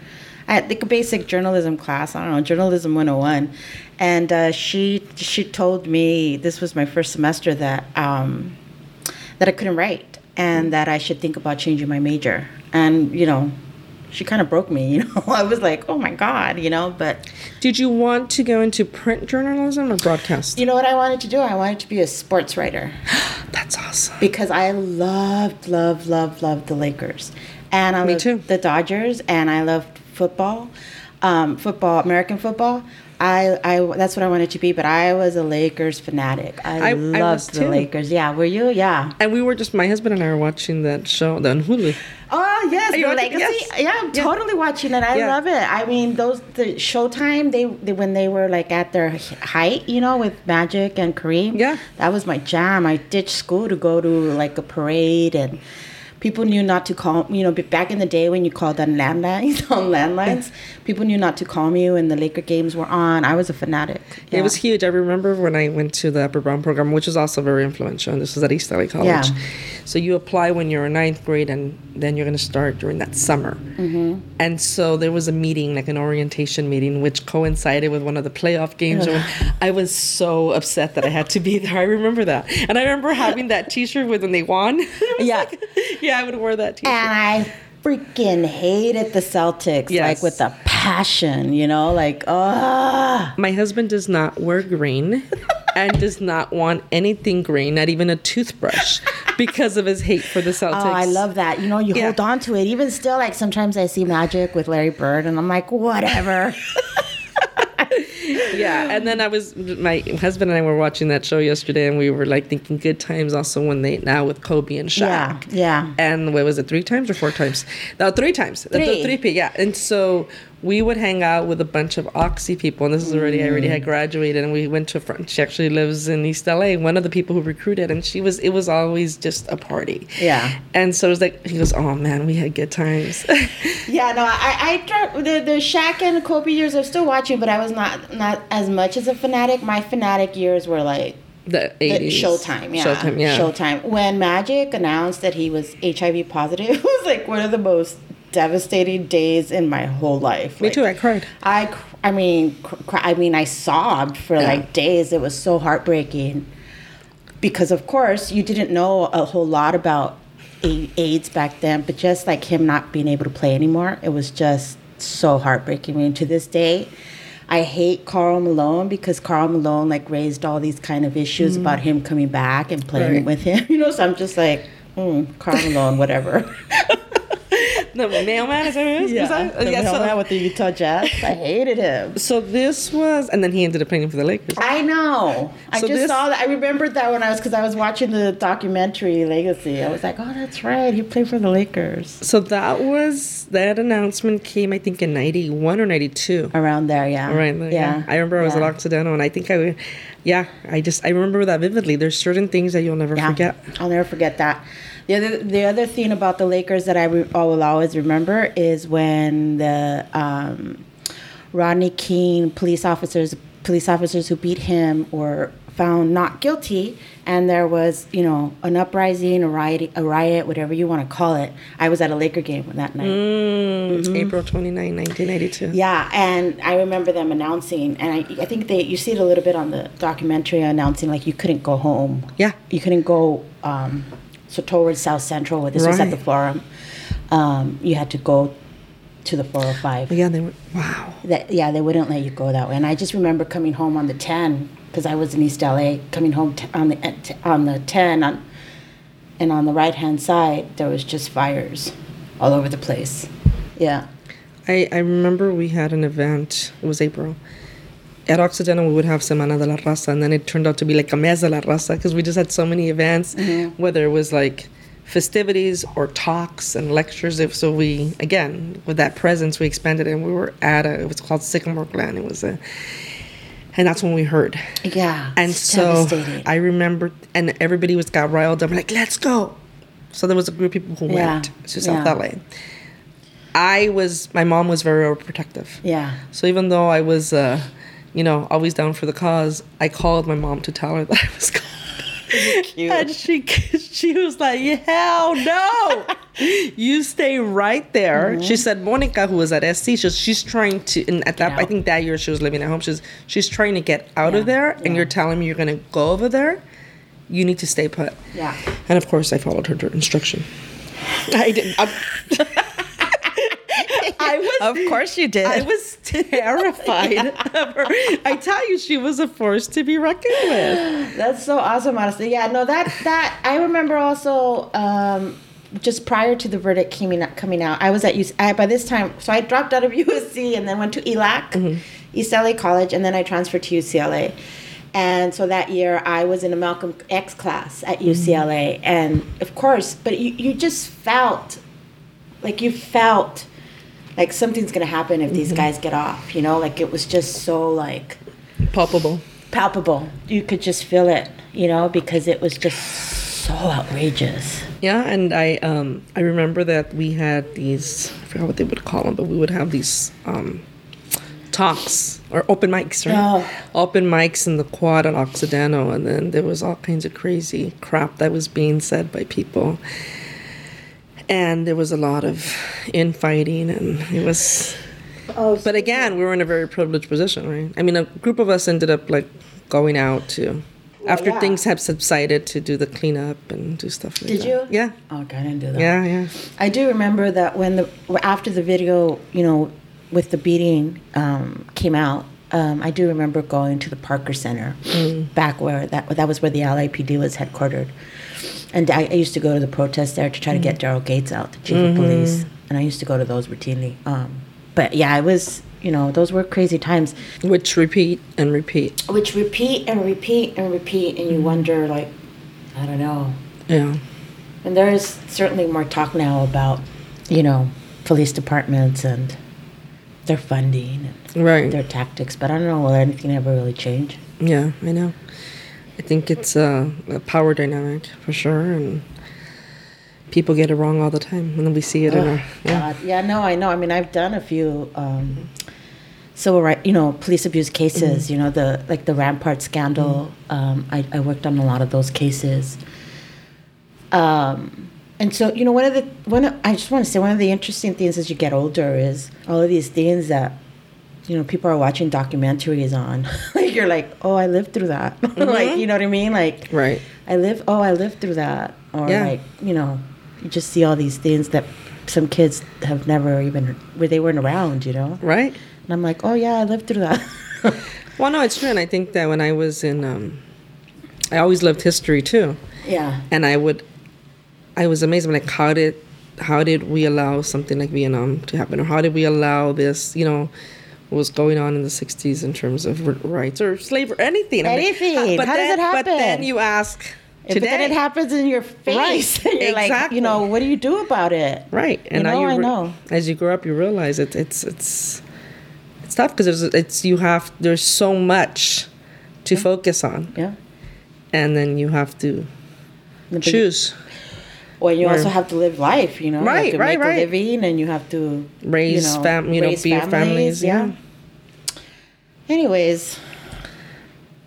B: I had like a basic journalism class. I don't know journalism 101, and uh, she she told me this was my first semester that um, that I couldn't write and that I should think about changing my major. And you know, she kind of broke me. You know, I was like, oh my god, you know, but.
A: Did you want to go into print journalism or broadcast?
B: You know what I wanted to do? I wanted to be a sports writer
A: That's awesome.
B: because I loved, loved, loved, loved the Lakers, and I
A: Me
B: loved
A: too.
B: the Dodgers, and I loved football, um, football, American football. I, I, that's what I wanted to be, but I was a Lakers fanatic. I,
A: I- I
B: loved
A: was
B: the
A: too.
B: Lakers. Yeah, were you? Yeah.
A: And we were just my husband and I were watching that show on Hulu.
B: Oh yes, the Legacy.
A: yes.
B: Yeah, I'm
A: Yeah.
B: totally watching it. I
A: Yeah.
B: love it. I mean, those the Showtime. They, they when they were like at their height, you know, with Magic and Kareem.
A: Yeah.
B: that was my jam. I ditched school to go to like a parade and people knew not to call. You know, back in the day when you called on landlines on landlines, people knew not to call you, and the Laker games were on. I was a fanatic.
A: It was huge. I remember when I went to the Upward Bound program, which was also very influential, and this was at East LA College.
B: Yeah.
A: So you apply when you're in ninth grade, and then you're going to start during that summer. Mm-hmm. And so there was a meeting, like an orientation meeting, which coincided with one of the playoff games. I was so upset that I had to be there. I remember that, and I remember having that T-shirt with when they won.
B: Yeah.
A: like- yeah, I would wear that T-shirt.
B: And I freaking hated the Celtics,
A: Yes.
B: like with a passion. You know, like ah.
A: My husband does not wear green and does not want anything green, not even a toothbrush, because of his hate for the Celtics.
B: Oh, I love that. You know, you
A: Yeah.
B: hold on to it. Even still, like sometimes I see Magic with Larry Bird, and I'm like, whatever.
A: Yeah, and then I was my husband and I were watching that show yesterday, and we were like thinking good times also when they now with Kobe and Shaq.
B: Yeah, yeah.
A: And what was it, three times or four times? No, three times. The-
B: Three.
A: The three P, yeah. And so we would hang out with a bunch of Oxy people, and this is already I already
B: Mm.
A: had graduated, and we went to a friend. She actually lives in East LA. One of the people who recruited, and she was. It was always just a party.
B: Yeah.
A: And so it was like he goes, "Oh man, we had good times."
B: Yeah, no, I, I tried the the Shaq and Kobe years. I'm still watching, but I was not not as much as a fanatic. My fanatic years were like
A: the
B: the
A: eighties.
B: Showtime, yeah,
A: Showtime, yeah.
B: Showtime. When Magic announced that he was HIV positive, it was like one of the most devastating days in my whole life.
A: Me
B: Like,
A: too. I cried.
B: I, I mean, cr- I mean, I sobbed for
A: Yeah.
B: like days. It was so heartbreaking because, of course, you didn't know a whole lot about AIDS back then, but just like him not being able to play anymore, it was just so heartbreaking. I mean, to this day, I hate Karl Malone because Karl Malone like raised all these kind of issues about him coming back and playing
A: Right.
B: with him. You know, so I'm just like, mm, Karl Malone, whatever.
A: The mailman is that who it is? Was that-
B: the
A: yeah, so-
B: mailman with the Utah Jazz. I hated him.
A: So this was, and then he ended up playing for the Lakers.
B: I know. I
A: So
B: just
A: this-
B: saw that. I remembered that when I was because I was watching the documentary Legacy. I was like, oh, that's right. He played for the Lakers
A: So that was that announcement came, I think, in '91 or '92.
B: around there. Yeah.
A: Right. like,
B: Yeah.
A: I remember I was
B: yeah.
A: at Occidental, and I think I, yeah, I just I remember that vividly. There's certain things that you'll never
B: Yeah.
A: forget.
B: I'll never forget that. The other the other thing about the Lakers that I, re- I will always remember is when the um, Rodney King police officers police officers who beat him were found not guilty and there was you know an uprising a riot a riot whatever you want to call it i was at a laker game that night
A: Mm, April 29, 1982.
B: yeah and i remember them announcing and I, I think they you see it a little bit on the documentary announcing like you couldn't go home
A: Yeah.
B: you couldn't go um, so towards south central where this was at the forum um, you had to go to the 405
A: Yeah, they were. Wow.
B: that yeah they wouldn't let you go that way and i just remember coming home on the 10 because i was in east la coming home t- on the t- on the 10 on, and on the right hand side there was just fires all over the place yeah
A: I, I remember we had an event, it was April. At Occidental, we would have Semana de la Raza, and then it turned out to be like a Mes de la Raza because we just had so many events, whether it was like festivities or talks and lectures. If So we, again, with that presence, we expanded and we were at a, it was called Sycamore Glen. It was a, and that's when we heard.
B: yeah
A: And so. I remember, and everybody was got riled up, like, let's go. So there was a group of people who
B: Yeah,
A: went to South
B: yeah.
A: LA. I was, my mom was very overprotective.
B: yeah
A: So even though I was, uh, you know, always down for the cause, I called my mom to tell her that I was going. And she she was like, "Hell no! you stay right there."
B: Mm-hmm.
A: She said, "Monica, who was at SC, she's, she's trying to, and at that, I think that year she was living at home. She's she's trying to get out of
B: Yeah,
A: there, and you're telling me you're gonna go over there. You need to stay put."
B: Yeah.
A: And of course, I followed her instruction. I did. I, was
B: of course you did
A: I was terrified of her. I tell you, she was a force to be reckoned with.
B: That's so awesome, honestly. Yeah, no, that that I remember also. Um, just prior to the verdict coming out, coming out, I was at UC. I, by this time, so I dropped out of USC and then went to ELAC, East LA College, and then I transferred to UCLA. And so that year, I was in a Malcolm X class at UCLA, and of course, but you, you just felt like you felt like something's gonna happen if these guys get off. You know, like it was just so like
A: Palpable.
B: palpable. You could just feel it, you know, because it was just so outrageous.
A: Yeah, and I um I remember that we had these I forgot what they would call them, but we would have these um talks or open mics, right?
B: Oh.
A: Open mics in the quad at Occidental, and then there was all kinds of crazy crap that was being said by people. And there was a lot of infighting, and it was.
B: Oh,
A: But again, we were in a very privileged position, right? I mean, a group of us ended up like going out to, after
B: yeah.
A: things had subsided, to do the cleanup and do stuff like
B: Did
A: that.
B: you?
A: Yeah.
B: Oh, God, I didn't do that.
A: Yeah, yeah.
B: I do remember that when the after the video, you know, with the beating um, came out. Um, I do remember going to the Parker Center, back where that that was where the LAPD was headquartered, and I, I used to go to the protests there to try to get Daryl Gates out, the chief of police, and I used to go to those routinely. Um, but yeah, it was you know those were crazy times,
A: Which repeat and repeat.
B: which repeat and repeat and repeat, and you wonder like, I don't know,
A: Yeah.
B: And there is certainly more talk now about, you know, police departments and their funding and
A: Right.
B: their tactics, but I don't know will anything ever really change.
A: Yeah, I know. I think it's a, a power dynamic for sure, and people get it wrong all the time, and we see it in our yeah.
B: God. Yeah, no, I know. I mean, I've done a few um, civil right, you know, police abuse cases. You know, the like the Rampart scandal. Um, I, I worked on a lot of those cases. Um, and so, you know, one of the one of, I just want to say one of the interesting things as you get older is all of these things that you know people are watching documentaries on. like you're like, oh, I lived through that. like you know what I mean? Like
A: Right.
B: I live. Oh, I lived through that. Or
A: Yeah.
B: like you know, you just see all these things that some kids have never even where they weren't around. You know,
A: Right.
B: and I'm like, oh yeah, I lived through that.
A: Well, no, it's true, and I think that when I was in, um, I always loved history too,
B: yeah.
A: and I would, I was amazed. I'm like, how did, how did we allow something like Vietnam to happen, or how did we allow this, you know? What was going on in the '60s in terms of rights or slavery, anything? I'm like,
B: Anything.
A: but
B: How does
A: then,
B: it
A: But then you ask
B: But
A: today,
B: then it happens in your face.
A: Right.
B: You're like,
A: Exactly.
B: you know, what do you do about it?
A: Right,
B: You
A: and now
B: know,
A: you
B: I know.
A: as you grow up, you realize it. It's it's it's tough because there's it's you have there's so much to focus on,
B: Yeah.
A: and then you have to choose
B: Well, you
A: Or-
B: also have to live life. You know, you
A: Right,
B: have to
A: right,
B: make
A: right.
B: a living, and you have to
A: raise
B: you know,
A: fam you know
B: raise
A: be your families. Yeah.
B: Anyways,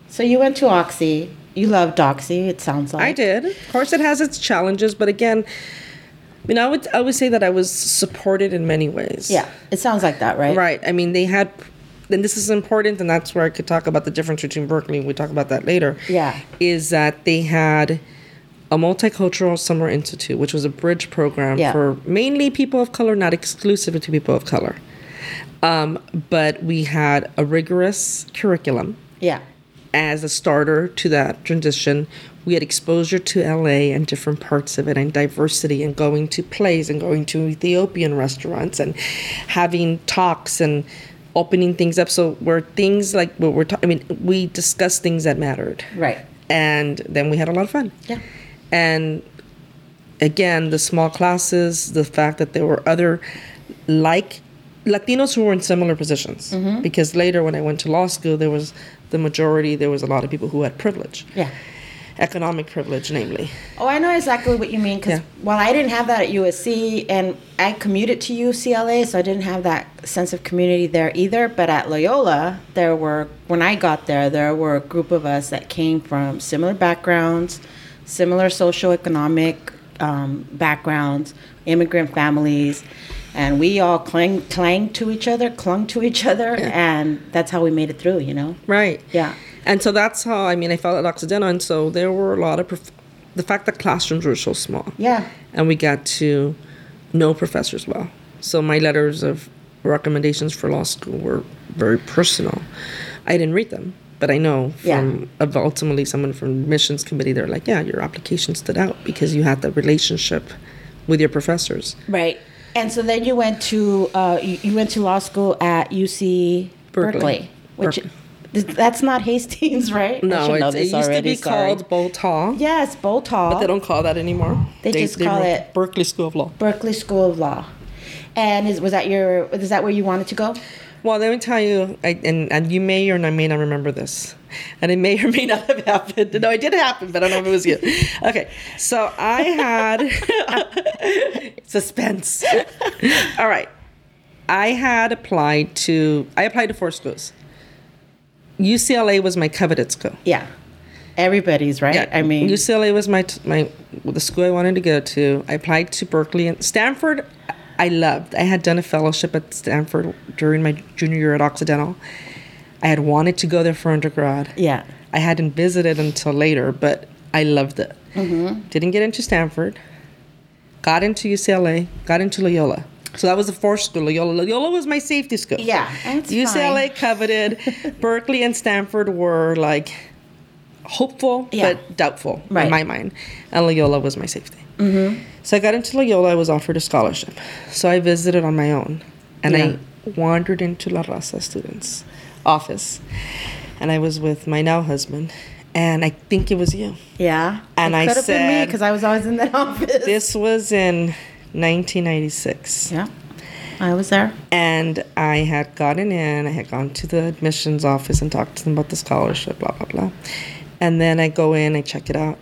B: so you went to Oxy. You loved Oxy. It sounds like
A: I did. Of course, it has its challenges, but again, I mean, I would I would say that I was supported in many ways.
B: Yeah, it sounds like that, right?
A: Right. I mean, they had. And this is important, and that's where I could talk about the difference between Berkeley. We talk about that later.
B: Yeah.
A: Is that they had a multicultural summer institute, which was a bridge program
B: Yeah.
A: for mainly people of color, not exclusively to people of color. Um, but we had a rigorous curriculum
B: Yeah.
A: as a starter to that transition. We had exposure to LA and different parts of it, and diversity, and going to plays, and going to Ethiopian restaurants, and having talks and opening things up. So where things like what we're talking, I mean, we discussed things that mattered,
B: Right.
A: and then we had a lot of fun.
B: Yeah.
A: And again, the small classes, the fact that there were other like Latinos who were in similar positions.
B: Mm-hmm.
A: Because later, when I went to law school, there was the majority, there was a lot of people who had privilege,
B: Yeah.
A: economic privilege, namely.
B: Oh, I know exactly what you mean. Because
A: Yeah.
B: while I didn't have that at USC, and I commuted to UCLA, so I didn't have that sense of community there either. But at Loyola, there were when I got there, there were a group of us that came from similar backgrounds, similar socioeconomic um, backgrounds, immigrant families. And we all clung, clung to each other, clung to each other, and that's how we made it through, you know?
A: Right.
B: Yeah.
A: And so that's how, I mean, I felt at Occidental, and so there were a lot of, prof- the fact that classrooms were so small.
B: Yeah.
A: and we got to know professors well. So my letters of recommendations for law school were very personal. I didn't read them, but I know
B: Yeah.
A: from of ultimately someone from admissions committee, they're like, yeah, your application stood out because you had that relationship with your professors.
B: Right. And so then you went to uh, you, went to law school at UC Berkeley,
A: Berkeley.
B: which
A: Berkeley.
B: that's not Hastings, right?
A: No, it, it used to
B: already,
A: be
B: sorry.
A: called Boalt Hall,
B: Yes, Boalt Hall,
A: but they don't call that anymore.
B: They just call it-
A: Berkeley School of Law.
B: Berkeley School of Law. And is was that your is that where you wanted to go?
A: Well, let me tell you, I, and, and you may or may not remember this, and it may or may not have happened. No, it did happen, but I don't know if it was you. Okay, so I had suspense. All right, I had applied to. I applied to four schools. UCLA was my coveted school.
B: Yeah. Everybody's right. I mean,
A: UCLA was my t- my the school I wanted to go to. I applied to Berkeley and Stanford. I loved. I had done a fellowship at Stanford during my junior year at Occidental. I had wanted to go there for undergrad.
B: yeah.
A: I hadn't visited until later, but I loved it.
B: Mm-hmm.
A: Didn't get into Stanford. Got into UCLA. Got into Loyola. So that was the fourth school. Loyola. Loyola was my safety school.
B: Yeah,
A: UCLA
B: fine.
A: coveted. Berkeley and Stanford were like hopeful
B: Yeah.
A: but doubtful
B: Right.
A: in my mind, and Loyola was my safety. Mm-hmm. So I got into Loyola. I was offered a scholarship, so I visited on my own, and
B: Yeah.
A: I wandered into La Raza students' office, and I was with my now husband, and I think it was you.
B: Yeah.
A: And
B: it
A: I
B: could have been me
A: said-
B: because I was always in that office.
A: This was in 1996.
B: yeah. I was there.
A: And I had gotten in, I had gone to the admissions office and talked to them about the scholarship, blah, blah, blah. And then I go in, I check it out.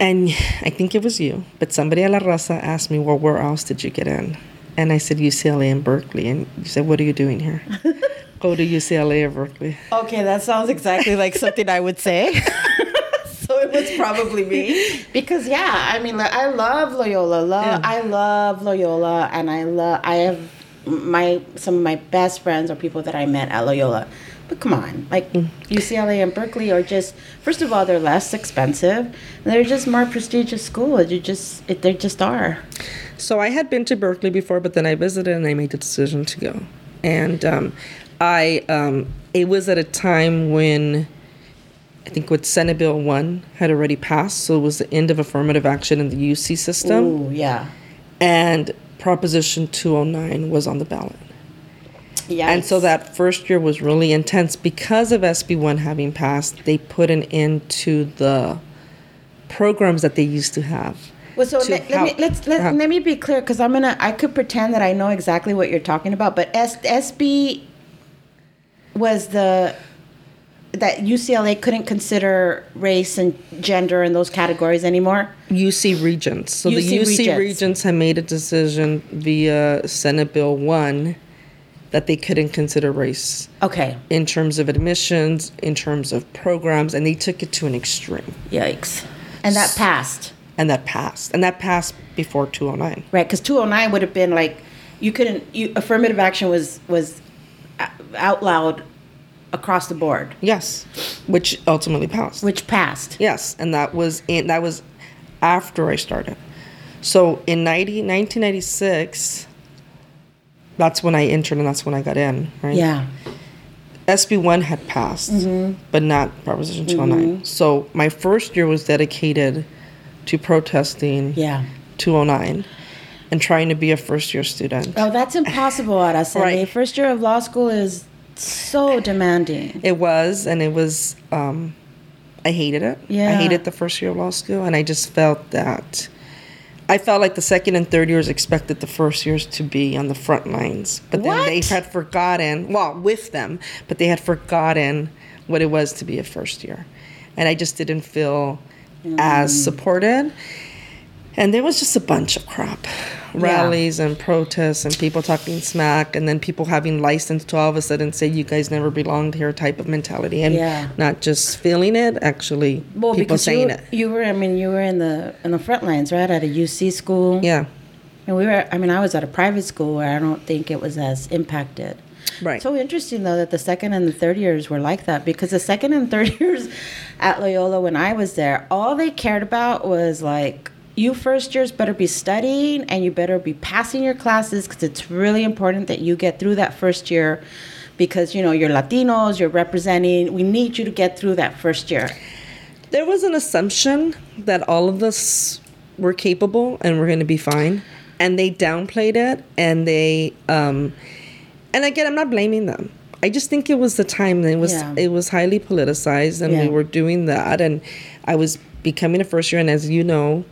A: And I think it was you, but somebody at La Raza asked me, Well, where else did you get in? And I said, UCLA and Berkeley. And you said, What are you doing here? Go to UCLA or Berkeley.
B: Okay, that sounds exactly like something I would say. so it was probably me. Because yeah, I mean, I love Loyola. Love,
A: Yeah.
B: I love Loyola, and I love. I have my some of my best friends are people that I met at Loyola. But come on, like UCLA and Berkeley are just. First of all, they're less expensive. They're just more prestigious schools. You just, it, they just are.
A: So I had been to Berkeley before, but then I visited and I made the decision to go. And um, I, um, it was at a time when I think what Senate Bill 1 had already passed. So it was the end of affirmative action in the UC system.
B: Ooh, yeah.
A: And Proposition 209 was on the ballot. And so that first year was really intense because of SB1 having passed. They put an end to the programs that they used to have.
B: Well, so let, let me let's let, let me be clear because I'm gonna I could pretend that I know exactly what you're talking about, but S, SB was the that UCLA couldn't consider race and gender in those categories anymore.
A: UC Regents. So the
B: UC
A: UC
B: Regents.
A: Regents. had made a decision via Senate Bill 1 that they couldn't consider race
B: Okay,
A: in terms of admissions, in terms of programs, and they took it to an extreme.
B: yikes, and that passed
A: And that passed. And that passed before 209.
B: right because 209 would have been like you couldn't you affirmative action was was out loud across the board,
A: Yes, which ultimately passed.
B: which passed.
A: Yes, and that was in, that was after I started. So in 90, 1996, that's when I entered and that's when I got in, right?
B: Yeah.
A: SB one had passed, but not Proposition 209. So my first year was dedicated to protesting
B: Yeah.
A: 209 and trying to be a first year student.
B: Oh, that's impossible, Araceli.
A: Right.
B: First year of law school is so demanding.
A: It was, and it was. Um, I hated it.
B: Yeah.
A: I hated the first year of law school, and I just felt that. I felt like the second and third years expected the first years to be on the front lines, but then they had forgotten. Well, with them, but they had forgotten what it was to be a first year, and I just didn't feel as
B: Mm.
A: supported. And there was just a bunch of crap rallies and protests and people talking smack and then people having license to all of a sudden say you guys never belonged here type of mentality and
B: Yeah.
A: not just feeling it actually
B: Well,
A: people saying
B: you,
A: it
B: you were, I mean, you were in the in the front lines, right, at a UC school.
A: yeah
B: And we were, I mean, I was at a private school where I don't think it was as impacted.
A: right
B: So interesting though that the second and the third years were like that because the second and third years at Loyola when I was there, all they cared about was like you first years better be studying and you better be passing your classes because it's really important that you get through that first year because you know you're Latinos, you're representing. We need you to get through that first year.
A: there was an assumption that all of us were capable and we're going to be fine and they downplayed it and they um and again i'm not blaming them i just think it was the time that it was
B: Yeah.
A: it was highly politicized and we were doing that and i was becoming a first year and as you know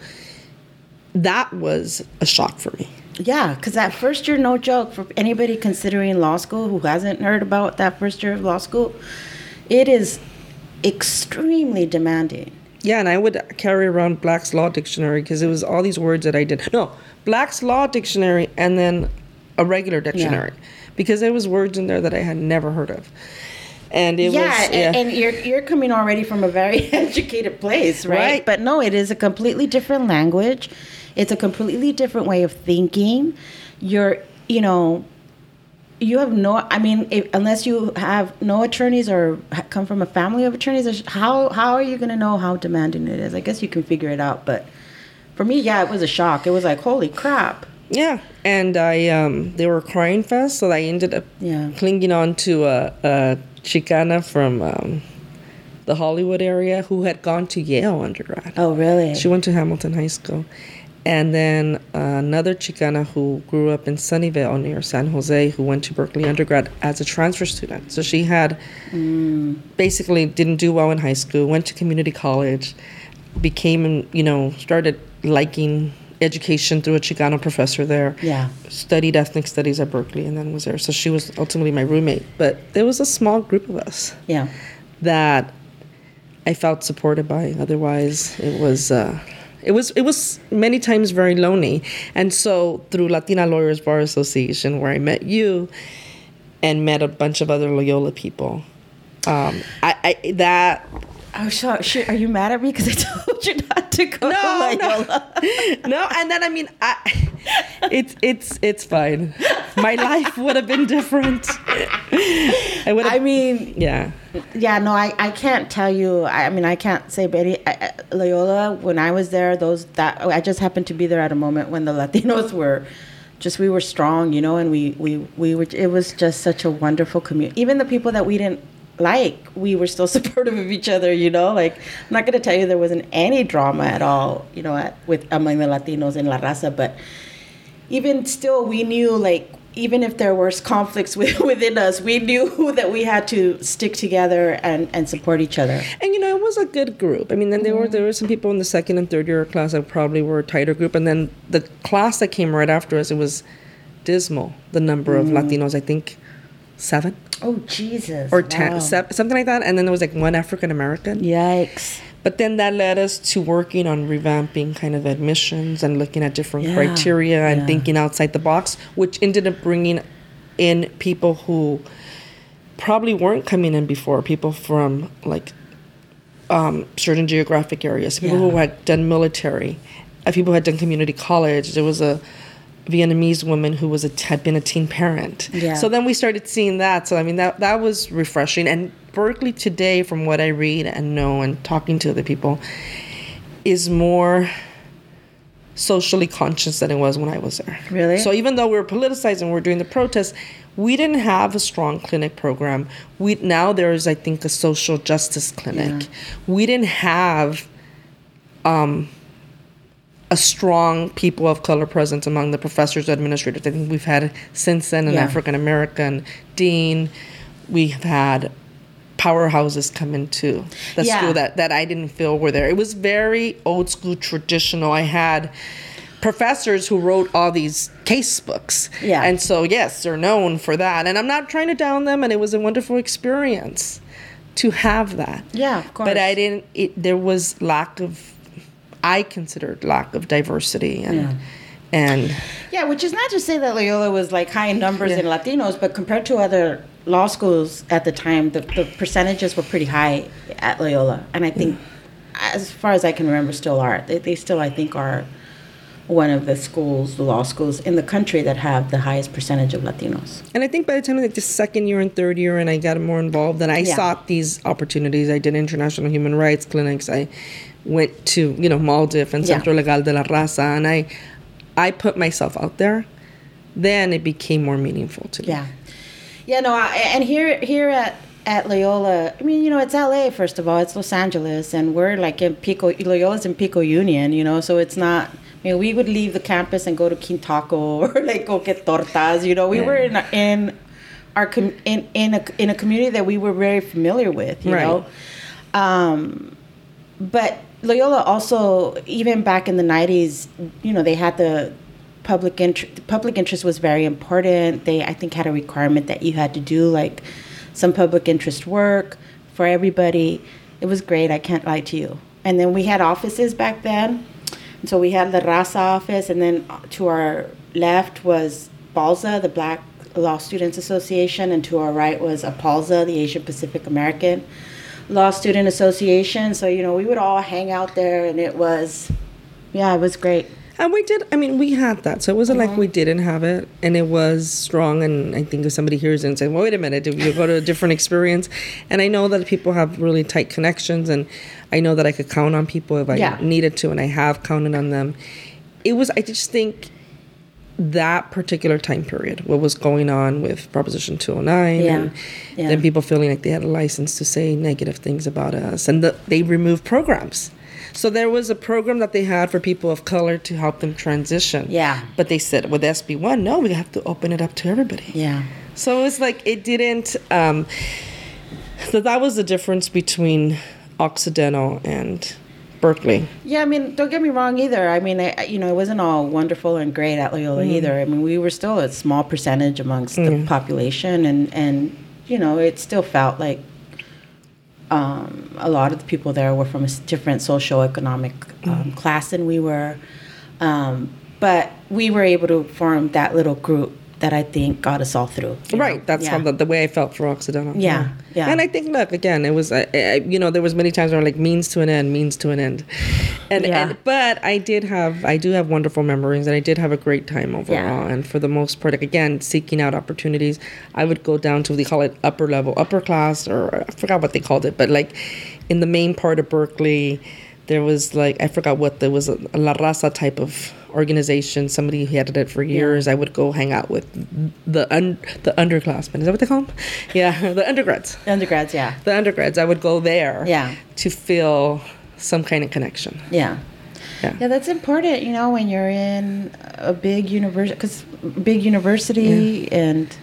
A: that was a shock for me
B: Yeah, because that first year, no joke, for anybody considering law school who hasn't heard about that first year of law school, it is extremely demanding.
A: Yeah, and I would carry around Black's Law Dictionary because it was all these words that I did. No, Black's Law Dictionary and then a regular dictionary because there was words in there that I had never heard of. And it
B: yeah,
A: was
B: and, and you're you're coming already from a very educated place, right?
A: Right.
B: But no, it is a completely different language. It's a completely different way of thinking. You're, you know, you have no. I mean, if, unless you have no attorneys or come from a family of attorneys, how how are you going to know how demanding it is? I guess you can figure it out, but for me, yeah, it was a shock. It was like, holy crap.
A: Yeah, and I um, they were crying fast, so I ended up
B: Yeah.
A: clinging on to a, a Chicana from um, the Hollywood area who had gone to Yale undergrad.
B: Oh, really?
A: She went to Hamilton High School. And then another Chicana who grew up in Sunnyvale near San Jose, who went to Berkeley undergrad as a transfer student. So she had basically didn't do well in high school, went to community college, became, you know, started liking education through a Chicano professor there.
B: Yeah.
A: Studied ethnic studies at Berkeley and then was there. So she was ultimately my roommate. But there was a small group of us
B: yeah.
A: that I felt supported by. Otherwise, it was uh, it was it was many times very lonely. And so through Latina Lawyers Bar Association, where I met you, and met a bunch of other Loyola people, um, I, I that
B: Oh, so, shit, are you mad at me because I told you not to go to
A: no
B: Loyola?
A: no no. And then I mean, I it's it's it's fine. My life would have been different. I would.
B: I mean,
A: yeah.
B: Yeah, no, I, I can't tell you. I, I mean, I can't say, but it- I, I- Loyola. When I was there, those that oh, I just happened to be there at a moment when the Latinos were just we were strong, you know, and we we we were. It was just such a wonderful community. Even the people that we didn't like, we were still supportive of each other, you know. Like I'm not gonna tell you there wasn't any drama at all, you know, at, with among the Latinos in La Raza, but even still, we knew like even if there was conflicts with, within us, we knew that we had to stick together and, and support each other.
A: And you know, it was a good group. I mean, then there were there were some people in the second and third year class that probably were a tighter group, and then the class that came right after us, it was dismal. The number of mm. Latinos, I think, seven
B: Oh Jesus!
A: or ten,
B: Wow.
A: seven, something like that. And then there was like one African American.
B: Yikes!
A: But then that led us to working on revamping kind of admissions and looking at different
B: Yeah,
A: criteria and
B: yeah.
A: thinking outside the box, which ended up bringing in people who probably weren't coming in before, people from like um, certain geographic areas, people who had done military, uh, people who had done community college. There was a Vietnamese woman who was a, had been a teen parent.
B: Yeah.
A: So then we started seeing that. So I mean that that was refreshing. And Berkeley today, from what I read and know and talking to other people, is more socially conscious than it was when I was there.
B: Really?
A: So even though we were politicized and we are doing the protests, we didn't have a strong clinic program. We now there is, I think, a social justice clinic.
B: Yeah.
A: We didn't have um, a strong people of color presence among the professors, administrators. I think we've had since then an
B: Yeah.
A: African American dean. We've had powerhouses come into the
B: Yeah.
A: school that, that I didn't feel were there. It was very old school traditional. I had professors who wrote all these case books.
B: Yeah.
A: And so yes, they're known for that. And I'm not trying to down them and it was a wonderful experience to have that.
B: Yeah, of course.
A: But I didn't it there was lack of I considered lack of diversity and
B: Yeah.
A: and
B: Yeah, which is not to say that Loyola was like high in numbers
A: Yeah.
B: in Latinos, but compared to other law schools at the time, the, the percentages were pretty high at Loyola. And I think, as far as I can remember, still are. They, they still, I think, are one of the schools, the law schools in the country that have the highest percentage of Latinos.
A: And I think by the time like the second year and third year, and I got more involved, and I
B: Yeah.
A: sought these opportunities. I did international human rights clinics. I went to you know MALDEF and
B: Yeah.
A: Centro Legal de la Raza, and I I put myself out there. Then it became more meaningful to me.
B: Yeah, yeah. No, I, and here here at at Loyola, I mean, you know, it's L.A. First of all, it's Los Angeles, and we're like in Pico. Loyola's in Pico Union, you know, so it's not. I mean, we would leave the campus and go to Quintaco or like go get tortas. You know, we
A: Yeah.
B: were in in our com- in in a in a community that we were very familiar with. You
A: Right.
B: know, um, but Loyola also, even back in the '90s, you know, they had the public interest. Public interest was very important. They, I think, had a requirement that you had to do like some public interest work for everybody. It was great. I can't lie to you. And then we had offices back then. So we had the Raza office, and then to our left was BALSA, the Black Law Students Association, and to our right was APALSA, the Asian Pacific American Law Student Association. So, you know, we would all hang out there, and it was, yeah, it was great.
A: And we did. I mean, we had that, so it wasn't like mm-hmm. we didn't have it, and it was strong. And I think if somebody hears it and says, well, "Wait a minute, did you go to a different experience?" And I know that people have really tight connections, and I know that I could count on people if I
B: Yeah.
A: needed to, and I have counted on them. It was. I just think that particular time period, what was going on with Proposition 209,
B: Yeah.
A: and
B: Yeah.
A: then people feeling like they had a license to say negative things about us, and the, they removed programs. So there was a program that they had for people of color to help them transition.
B: Yeah.
A: But they said with SB1, no, we have to open it up to everybody.
B: Yeah.
A: So it was like it didn't. Um, so that was the difference between Occidental and Berkeley.
B: Yeah, I mean, don't get me wrong either. I mean, I, you know, it wasn't all wonderful and great at Loyola either. I mean, we were still a small percentage amongst the population, and and you know, it still felt like um, a lot of the people there were from a different socioeconomic um, class than we were. Um, but we were able to form that little group that I think got us all through.
A: Right,
B: know?
A: that's
B: yeah.
A: how the, the way I felt for Occidental.
B: Yeah, yeah.
A: And I think, look, again, it was, I, I, you know, there was many times where I'm like means to an end, means to an end, and,
B: Yeah.
A: and but I did have, I do have wonderful memories, and I did have a great time overall. Yeah. And for the most part, like, again, seeking out opportunities, I would go down to they call it upper level, upper class, or I forgot what they called it, but like in the main part of Berkeley. There was like I forgot what there was a, a La Raza type of organization. Somebody who had it for years. I would go hang out with the un, the underclassmen. Is that what they call them? Yeah, the undergrads.
B: undergrads. Yeah,
A: The undergrads. I would go there.
B: Yeah.
A: To feel some kind of connection.
B: Yeah.
A: Yeah.
B: Yeah, that's important, you know, when you're in a big university, because big university and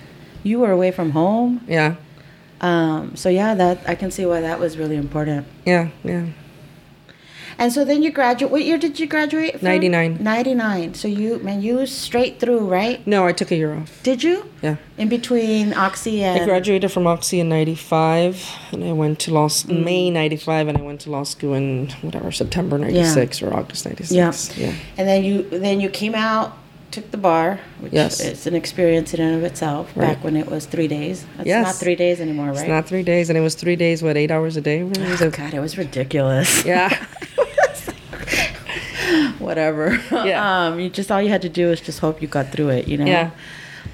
B: you were away from home.
A: Yeah.
B: Um, so yeah, that I can see why that was really important.
A: Yeah. Yeah.
B: And so then you graduate. What year did you graduate? From?
A: 99.
B: Ninety nine. So you man, you straight through, right?
A: No, I took a year off.
B: Did you?
A: Yeah.
B: In between Oxy and
A: I graduated from Oxy in '95, and I went to law
B: Mm.
A: May '95, and I went to law school in whatever September '96 or August '96.
B: Yeah.
A: Yeah.
B: And then you then you came out, took the bar, which
A: Yes.
B: is an experience in and of itself.
A: Right.
B: Back when it was three days. It's
A: Yes.
B: not three days anymore, right?
A: It's not three days, and it was three days. What eight hours a day? Really?
B: Oh, God, it was ridiculous.
A: yeah.
B: Whatever.
A: Yeah.
B: um, you just all you had to do is just hope you got through it. You know.
A: Yeah.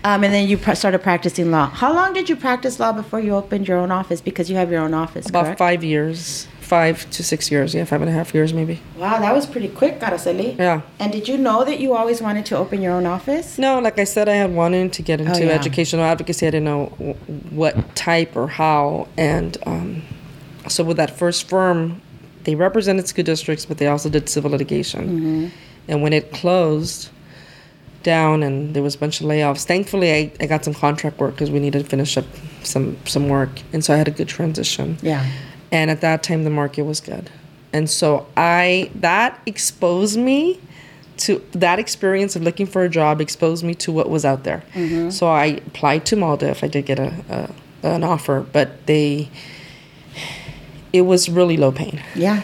B: Um, and then you pr- started practicing law. How long did you practice law before you opened your own office? Because you have your own office,
A: About
B: correct?
A: five years, five to six years. Yeah, five and a half years maybe.
B: Wow, that was pretty quick, Araceli.
A: Yeah.
B: And did you know that you always wanted to open your own office?
A: No, like I said, I had wanted to get into
B: Oh, yeah.
A: educational advocacy. I didn't know w- what type or how. And um, so with that first firm, they represented school districts, but they also did civil litigation.
B: Mm-hmm.
A: And when it closed down and there was a bunch of layoffs, thankfully I, I got some contract work because we needed to finish up some, some work. And so I had a good transition.
B: Yeah.
A: And at that time, the market was good. And so I, that exposed me to that experience of looking for a job exposed me to what was out there. So I applied to MALDEF. I did get a, a an offer, but they, it was really low paying.
B: Yeah.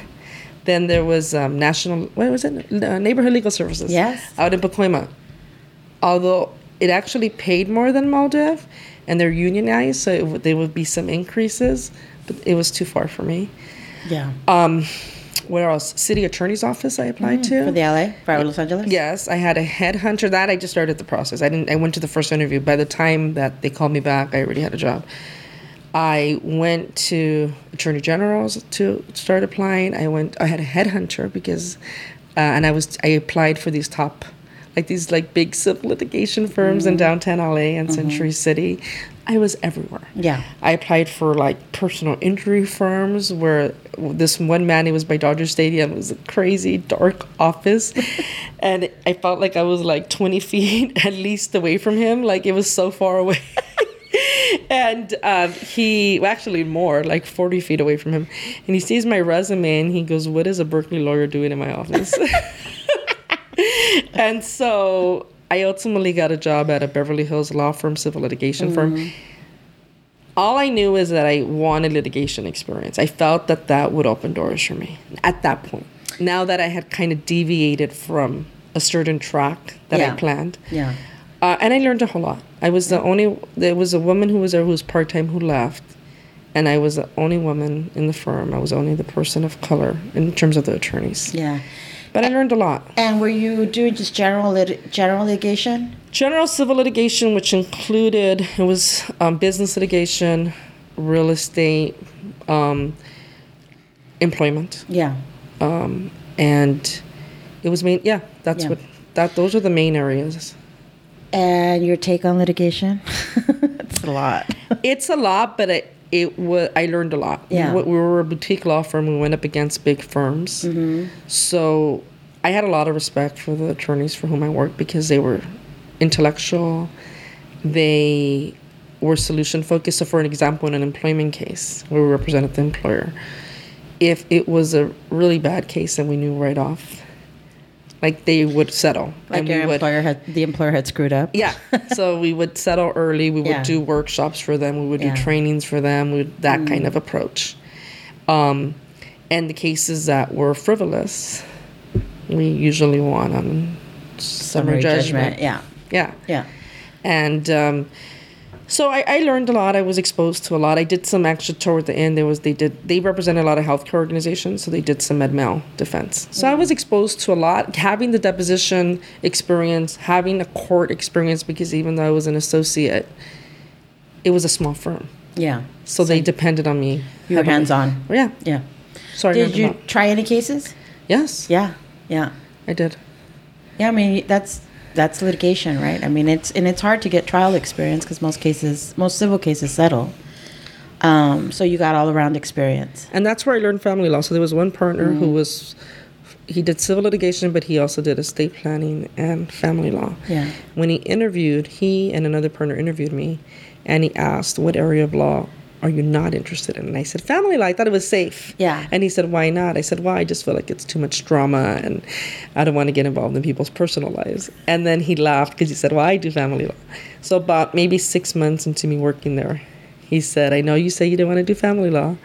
A: Then there was um, national, what was it? Uh, Neighborhood Legal Services.
B: Yes.
A: Out in Pacoima. Although it actually paid more than MALDEF and they're unionized, so it, would- there would be some increases, but it was too far for me.
B: Yeah.
A: Um, where else? City Attorney's Office I applied to.
B: Mm, For the LA, for Los Angeles?
A: Yes, I had a headhunter. That I just started the process. I didn't. I went to the first interview. By the time that they called me back, I already had a job. I went to Attorney General's to start applying. I went. I had a headhunter because, uh, and I was. I applied for these top, like these like big civil litigation firms in downtown LA and Century City. I was everywhere.
B: Yeah.
A: I applied for like personal injury firms where this one man, he was by Dodger Stadium. It was a crazy dark office. and I felt like I was like 20 feet at least away from him. Like it was so far away. and um, he, well, actually more, like 40 feet away from him. And he sees my resume and he goes, What is a Berkeley lawyer doing in my office? and so I ultimately got a job at a Beverly Hills law firm, civil litigation firm. All I knew is that I wanted litigation experience. I felt that that would open doors for me at that point. Now that I had kind of deviated from a certain track that
B: Yeah.
A: I planned.
B: Yeah.
A: Uh, and I learned a whole lot. I was the only, there was a woman who was there who was part time who left. And I was the only woman in the firm. I was only the person of color in terms of the attorneys.
B: Yeah.
A: But I learned a lot.
B: And were you doing just general lit- general litigation?
A: General civil litigation, which included it was um, business litigation, real estate, um, employment,
B: Yeah.
A: um, and it was main. Yeah, that's
B: Yeah.
A: what that. Those are the main areas.
B: And your take on litigation? it's a lot.
A: It's a lot, but it it was. I learned a lot.
B: Yeah.
A: we, we were a boutique law firm. We went up against big firms, mm-hmm. so I had a lot of respect for the attorneys for whom I worked because they were intellectual. They were solution focused. So, for an example, in an employment case where we represented the employer, if it was a really bad case and we knew right off, like they would settle.
B: Like
A: and
B: your
A: would,
B: employer had the employer had screwed up.
A: yeah. So we would settle early. We would
B: Yeah.
A: do workshops for them. We would
B: Yeah. Mm.
A: do trainings for them. We would, that kind of approach. Um, and the cases that were frivolous, we usually won on summary, judgment.
B: Yeah.
A: Yeah.
B: Yeah.
A: And um, so I, I learned a lot. I was exposed to a lot. I did some extra toward the end. There was they did they represented a lot of healthcare organizations, so they did some med mal defense. So I was exposed to a lot. Having the deposition experience, having a court experience, because even though I was an associate, it was a small firm,
B: Yeah.
A: so they depended on me.
B: You were hands on.
A: Yeah.
B: Yeah.
A: Sorry.
B: Did you try any cases?
A: Yes.
B: Yeah. Yeah.
A: I did.
B: Yeah, I mean that's that's litigation, right? I mean it's and it's hard to get trial experience because most cases, most civil cases settle. Um, so you got all around experience.
A: And that's where I learned family law. So there was one partner
B: Mm.
A: who was, he did civil litigation, but he also did estate planning and family law.
B: Yeah.
A: When he interviewed, he and another partner interviewed me, and he asked, "What area of law are you not interested in?" And I said, "Family law." I thought it was safe.
B: Yeah.
A: And he said, "Why not?" I said, "Well, I just feel like it's too much drama, and I don't want to get involved in people's personal lives." And then he laughed because he said, "Well, I do family law." So about maybe six months into me working there, he said, "I know you say you don't want to do family law,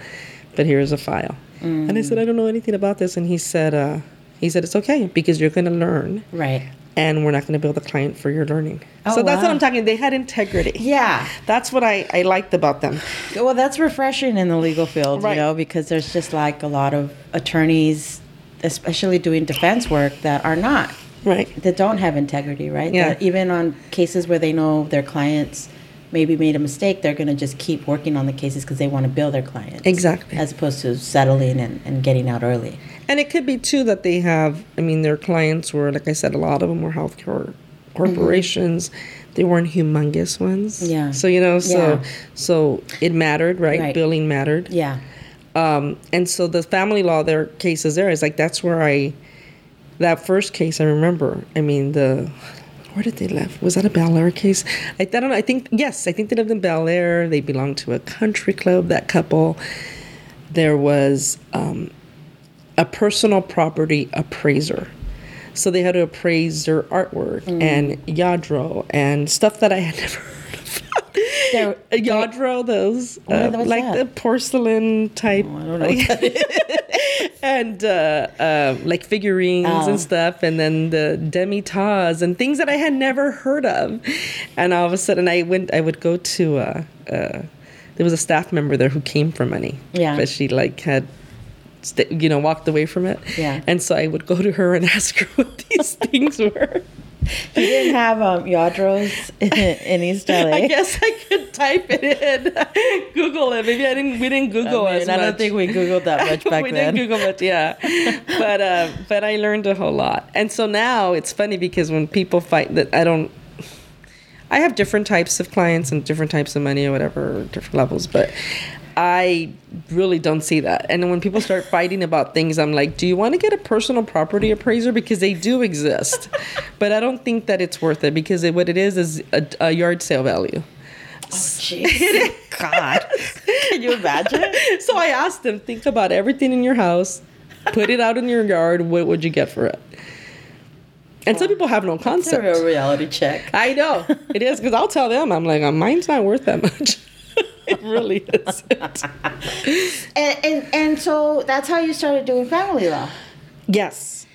A: but here's a file." And I said, "I don't know anything about this." And he said, uh, "He said it's okay because you're going to learn."
B: Right.
A: And we're not going to build a client for your learning.
B: Oh,
A: so that's what. I'm talking. They had integrity.
B: Yeah.
A: That's what I, I liked about them.
B: Well, that's refreshing in the legal field,
A: Right.
B: you know, because there's just like a lot of attorneys, especially doing defense work, that are not,
A: Right.
B: that don't have integrity, right?
A: Yeah.
B: That even on cases where they know their clients maybe made a mistake, they're going to just keep working on the cases because they want to bill their clients.
A: Exactly.
B: As opposed to settling and, and getting out early.
A: And it could be too that they have. I mean, their clients were, like I said, a lot of them were healthcare corporations. They weren't humongous ones.
B: Mm-hmm. Yeah.
A: So you know, so
B: Yeah.
A: so it mattered, right?
B: Right.
A: Billing mattered.
B: Yeah.
A: Um, and so the family law, their cases there is like that's where I, that first case I remember. I mean the, where did they live? Was that a Bel Air case? I, I don't know. I think yes, I think they lived in Bel Air. They belonged to a country club. That couple. There was um, a personal property appraiser. So they had to appraise their artwork and Lladró and stuff that I had never heard of. A Lladró, those uh, like
B: that?
A: the porcelain type,
B: I don't know what
A: and uh, uh, like figurines
B: Oh.
A: and stuff, and then the demi-tasse and things that I had never heard of. And all of a sudden, I went. I would go to. Uh, uh, there was a staff member there who came for money.
B: Yeah.
A: but she like had. St- You know, walked away from it.
B: Yeah.
A: And so I would go to her and ask her what these things were.
B: You didn't have um, Lladrós in, in East LA.
A: I guess I could type it in, Google it. Maybe I didn't. We didn't Google
B: I, mean,
A: as
B: I
A: much.
B: don't think we Googled that much back
A: we
B: then.
A: We didn't Google it, yeah. but uh, but I learned a whole lot, and so now it's funny because when people fight that I don't. I have different types of clients and different types of money or whatever, different levels, but I really don't see that. And when people start fighting about things, I'm like, do you want to get a personal property appraiser? Because they do exist. but I don't think that it's worth it because it, what it is is a, a yard sale value.
B: Oh, jeez. God. Can you imagine?
A: so I asked them, think about everything in your house, put it out in your yard. What would you get for it? And some people have no concept.
B: It's a real reality check.
A: I know it is because I'll tell them I'm like, "Uh, mine's not worth that much. It really isn't.
B: And, and and so that's how you started doing family law.
A: yes,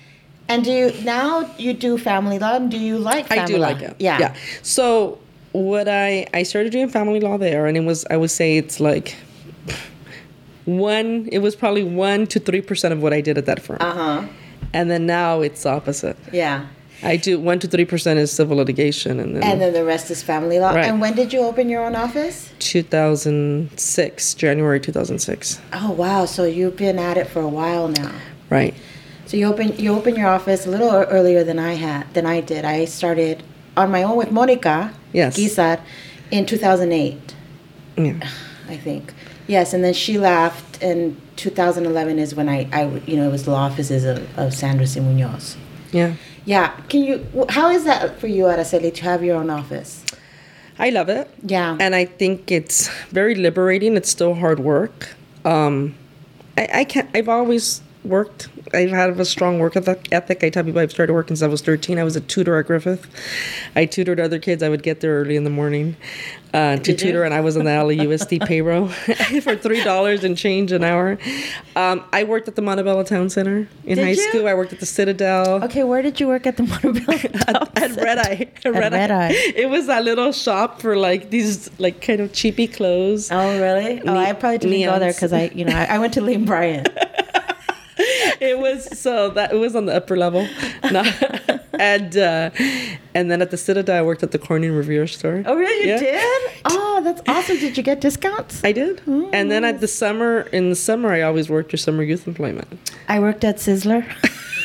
B: And do you now you do family law? And do you like family
A: I do
B: law?
A: like it.
B: Yeah.
A: yeah. So what I I started doing family law there, and it was I would say it's like one. It was probably one to three percent of what I did at that firm,
B: Uh huh.
A: and then now it's opposite.
B: Yeah.
A: I do one to three percent is civil litigation, and then,
B: And then the rest is family law.
A: Right.
B: And when did you open your own office?
A: 2006, January 2006.
B: Oh wow! So you've been at it for a while now.
A: Right.
B: So you open you open your office a little earlier than I had than I did. I started on my own with Monica
A: Yes.
B: Guisar in 2008,
A: Yeah.
B: I think. Yes, and then she left, and 2011 is when I, I you know it was the law offices of, of Sandra C. Muñoz.
A: Yeah.
B: Yeah, can you? How is that for you, Araceli, to have your own office?
A: I love it.
B: Yeah.
A: And I think it's very liberating. It's still hard work. Um, I, I can't, I've always worked. I've had a strong work ethic. I tell people I've started working since I was 13. I was a tutor at Griffith. I tutored other kids. I would get there early in the morning uh, to
B: Did you?
A: tutor, and I was on the LAUSD payroll for $3 and change an hour. Um, I worked at the Montebello Town Center in
B: Did
A: high
B: you?
A: school. I worked at the Citadel.
B: Okay, where did you work at the Montebello?
A: at, at Red Eye. At
B: Red Eye.
A: It was that little shop for like these like kind of cheapy clothes.
B: Oh, really? Oh, I probably didn't go there because I, you know, I, I went to Lane Bryant.
A: It was so that it was on the upper level, No. and uh, and then at the Citadel, I worked at the Corning Revere store.
B: Oh, really? You
A: Yeah.
B: did? Oh, that's awesome. Did you get discounts?
A: I did, and then at the summer in the summer, I always worked your summer youth employment.
B: I worked at Sizzler.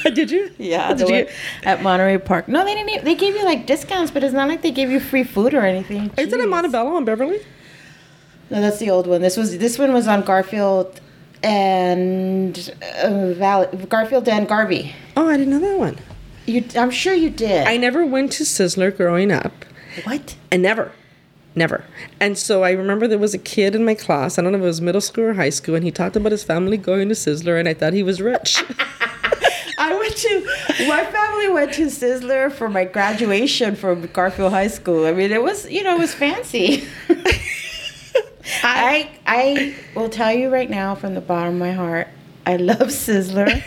A: did you?
B: Yeah,
A: Did you?
B: at Monterey Park. No, they didn't. They gave you like discounts, but it's not like they gave you free food or anything.
A: Is it
B: Jeez.
A: in Montebello on Beverly?
B: No, that's the old one. This was this one was on Garfield and uh, Val- Garfield and Garvey.
A: Oh, I didn't know that one.
B: You, I'm sure you did.
A: I never went to Sizzler growing up.
B: what?
A: And never, never. And so I remember there was a kid in my class. I don't know if it was middle school or high school, and he talked about his family going to Sizzler, and I thought he was rich.
B: I went to my family went to Sizzler for my graduation from Garfield High School. I mean, it was you know it was fancy. I I will tell you right now from the bottom of my heart, I love Sizzler.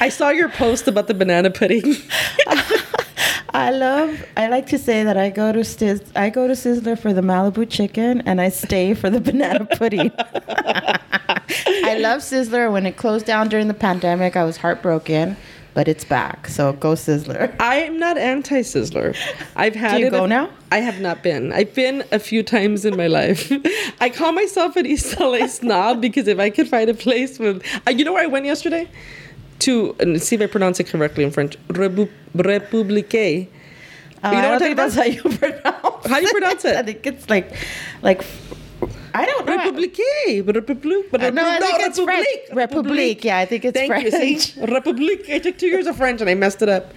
A: I saw your post about the banana pudding.
B: I love. I like to say that I go to Sizz, I go to Sizzler for the Malibu chicken, and I stay for the banana pudding. I love Sizzler. When it closed down during the pandemic, I was heartbroken, but it's back. So go Sizzler.
A: I am not anti Sizzler. I've had
B: Do you
A: it
B: go
A: a-
B: now?
A: I have not been. I've been a few times in my life. I call myself an East LA snob because if I could find a place with, uh, you know where I went yesterday? To and see if I pronounce it correctly in French. Rebu- Republique.
B: Uh,
A: You know
B: I don't
A: I'm
B: think that's how you pronounce.
A: How do you pronounce it?
B: I think it's like, like. I don't know.
A: Republique. Republique.
B: Uh, no, I think it's French.
A: Republique.
B: Republique. Yeah, I think it's
A: Thank
B: French.
A: you. Republique. I took two years of French and I messed it up.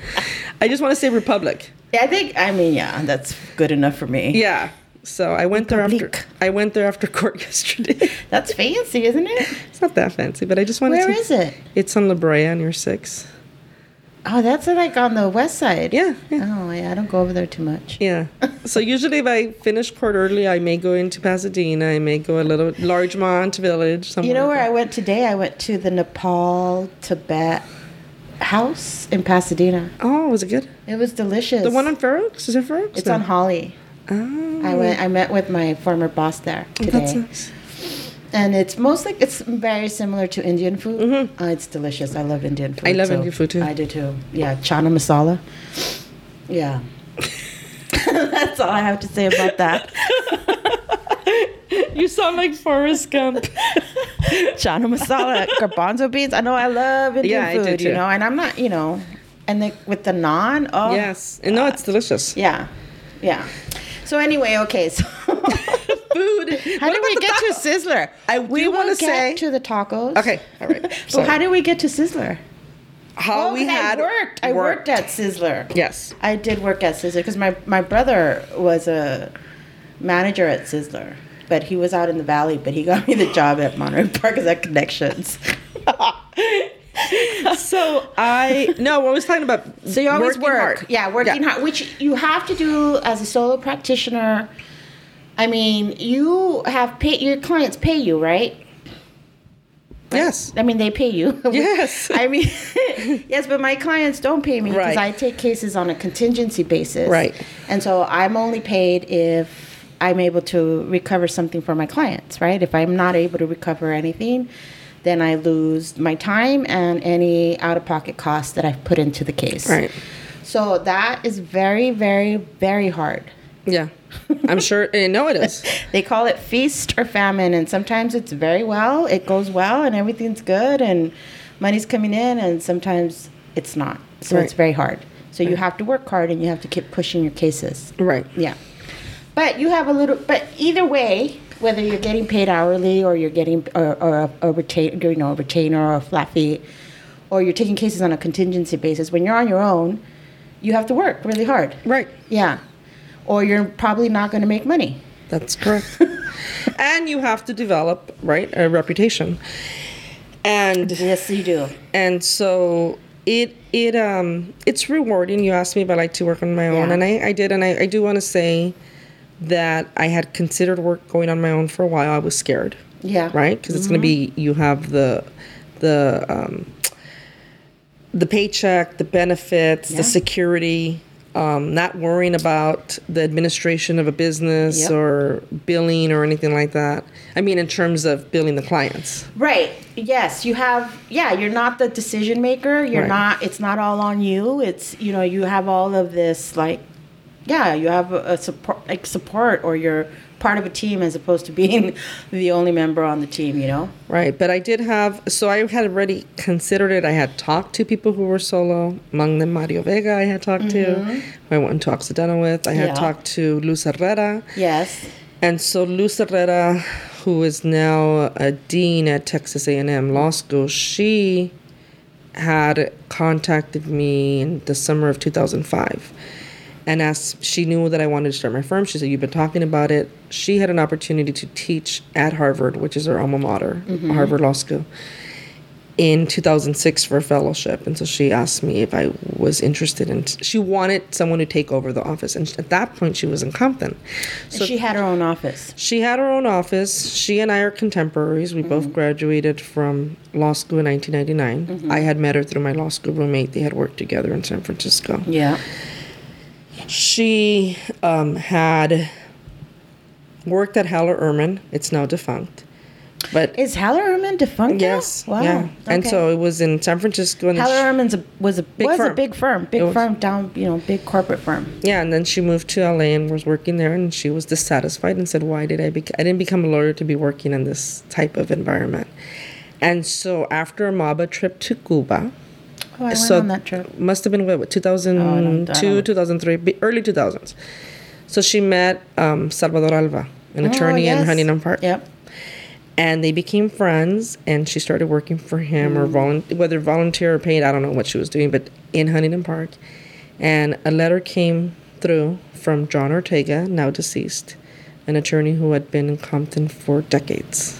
A: I just want to say Republic.
B: Yeah, I think. I mean, yeah, that's good enough for me.
A: Yeah. So I went there after I went there after court yesterday.
B: That's fancy, isn't it?
A: it's not that fancy, but I just wanted
B: Where
A: to.
B: is it?
A: It's on La Brea near six.
B: Oh, that's like on the west side.
A: Yeah, yeah.
B: Oh, yeah. I don't go over there too much.
A: Yeah. so usually if I finish court early, I may go into Pasadena. I may go a little Larchmont Village. Somewhere
B: You know
A: like
B: where I went today? I went to the Nepal Tibet house in Pasadena.
A: Oh, was it good?
B: It was delicious.
A: The one on Fair Oaks? Is it Fair Oaks?
B: It's
A: No.
B: on Holly.
A: Oh,
B: I went. I met with my former boss there oh, today.
A: that's nice.
B: And it's mostly it's very similar to Indian food. Uh, it's delicious. I love Indian food.
A: Mm-hmm. I love Indian food, too.
B: I do too. Yeah, chana masala. Yeah. That's all I have to say about that.
A: You sound like Forrest Gump.
B: chana masala, garbanzo beans. I know I love Indian
A: Yeah, I do
B: food, you know, and I'm not, you know, and the, with the naan. Oh,
A: yes. And no, it's delicious.
B: yeah, yeah. So anyway, okay. So
A: Food.
B: how did we get to Sizzler?
A: I
B: we
A: wanna
B: get
A: say-
B: to the tacos.
A: Okay, all right.
B: Well,
A: Sorry.
B: how did we get to Sizzler?
A: How
B: Oh,
A: we had
B: I worked. I worked at Sizzler.
A: Yes.
B: I did work at Sizzler because my, my brother was a manager at Sizzler, but he was out in the valley. But he got me the job at Monterey Park because I connections.
A: so I no, I was talking about
B: So you always work,
A: hard.
B: yeah, working hard, which you have to do as a solo practitioner. I mean, you have pay your clients pay you, right?
A: Yes.
B: I mean, they pay you.
A: Yes.
B: I mean, yes, but my clients don't pay me because
A: Right.
B: I take cases on a contingency basis.
A: Right.
B: And so I'm only paid if I'm able to recover something for my clients, right? If I'm not able to recover anything, then I lose my time and any out of pocket costs that I've put into the case.
A: Right.
B: So that is very, very, very hard.
A: Yeah. I'm sure eh, I know it is.
B: They call it feast or famine, and sometimes it's very well, it goes well, and everything's good, and money's coming in, and sometimes it's not. So it's very hard. So you have to work hard, and you have to keep pushing your cases.
A: Right.
B: Yeah, but you have a little. But either way, whether you're getting paid hourly or you're getting or, or a, a retain, you know, a retainer or a flat fee, or you're taking cases on a contingency basis, when you're on your own, you have to work really hard.
A: Right.
B: Yeah, or you're probably not going to make money.
A: That's correct. and you have to develop, right, a reputation. And
B: Yes, you do.
A: and so it it um it's rewarding. You asked me if I like to work on my own,
B: Yeah.
A: and I, I did, and I, I do want to say that I had considered work going on my own for a while. I was scared,
B: Yeah.
A: right? Because it's going to be you have the the um, the paycheck, the benefits,
B: Yeah.
A: the security, um, not worrying about the administration of a business
B: Yep.
A: or billing or anything like that. I mean, in terms of billing the clients.
B: Right. Yes, you have. Yeah, you're not the decision maker. You're
A: Right.
B: not. It's not all on you. It's you know you have all of this like, yeah, you have a, a support like support or you're part of a team as opposed to being the only member on the team. You know.
A: Right, but I did have, so I had already considered it. I had talked to people who were solo, among them Mario Vega, I had talked to, who I went to Occidental with. I had
B: Mm-hmm. Yeah.
A: talked to Luz Herrera.
B: Yes.
A: And so Luz Herrera, who is now a dean at Texas A&M Law School, she had contacted me in the summer of 2005 and asked she knew that I wanted to start my firm. She said, "You've been talking about it." She had an opportunity to teach at Harvard, which is her alma mater, mm-hmm. Harvard Law School, in 2006 for a fellowship. And so she asked me if I was interested in. She wanted someone to take over the office, and at that point, she was in Compton.
B: And she had her own office.
A: She had her own office. She and I are contemporaries. We both mm-hmm. graduated from law school in 1999. Mm-hmm. I had met her through my law school roommate. They had worked together in San Francisco.
B: Yeah.
A: She um, had worked at Heller Ehrman. It's now defunct. But
B: Is Heller Ehrman defunct? now?
A: yes,
B: Wow.
A: yeah. And
B: Okay.
A: so it was in San Francisco. And
B: Heller a, was a was a big firm, big
A: It was.
B: firm down, you know, big corporate firm.
A: Yeah, and then she moved to LA and was working there, and she was dissatisfied and said, "Why did I? Bec- I didn't become a lawyer to be working in this type of environment." And so after a MABA trip to Cuba,
B: Oh, I went
A: so
B: on that trip.
A: must have been what, what 2002,
B: don't-
A: 2003, early 2000s. So she met um, Salvador Alva, an attorney
B: oh, yes.
A: in Huntington Park,
B: Yep.
A: and they became friends. And she started working for him,
B: Mm.
A: or volun- whether volunteer or paid, I don't know what she was doing, but in Huntington Park. And a letter came through from John Ortega, now deceased, an attorney who had been in Compton for decades.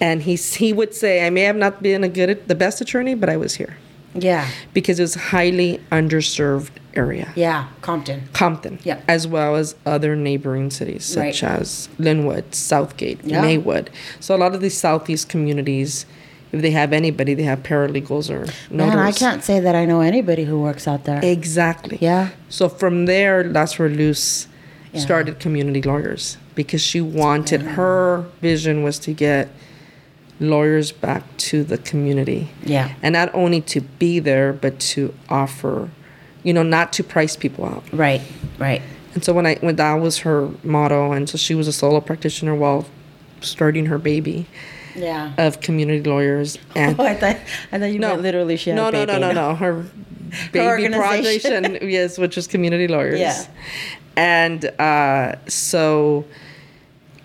A: And he he would say, I may have not been a good, the best attorney, but I was here
B: Yeah.
A: because it was highly underserved area.
B: Yeah. Compton.
A: Compton,
B: Yeah.
A: as well as other neighboring cities such
B: Right.
A: as Lynwood, Southgate,
B: Yeah.
A: Maywood. So a lot of these southeast communities, if they have anybody, they have paralegals or notaries.
B: Man, I can't say that I know anybody who works out there.
A: Exactly.
B: Yeah.
A: So from there, that's where Luz
B: Yeah.
A: started community lawyers because she wanted her vision was to get lawyers back to the community.
B: Yeah.
A: And not only to be there, but to offer, you know, not to price people out.
B: Right. Right.
A: And so when I when that was her motto, and so she was a solo practitioner while starting her baby
B: Yeah.
A: of community lawyers. And
B: Oh, I thought I thought you meant literally she had
A: no,
B: a baby.
A: no, no, no, no. Her baby
B: organization.
A: project, yes, which is community lawyers.
B: Yeah.
A: And uh, so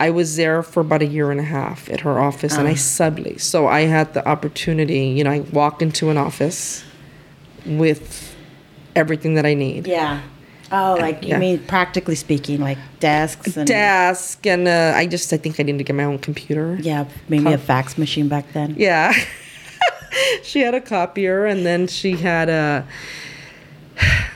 A: I was there for about a year and a half at her office, and I
B: Uh-huh.
A: subleased. So I had the opportunity. You know, I walked into an office with everything that I need.
B: Yeah. Oh, like you
A: Yeah.
B: mean practically speaking, like desks and
A: Desk and uh, I just I think I needed to get my own computer.
B: yeah, maybe a fax machine back then.
A: Yeah. she had a copier, and then she had a.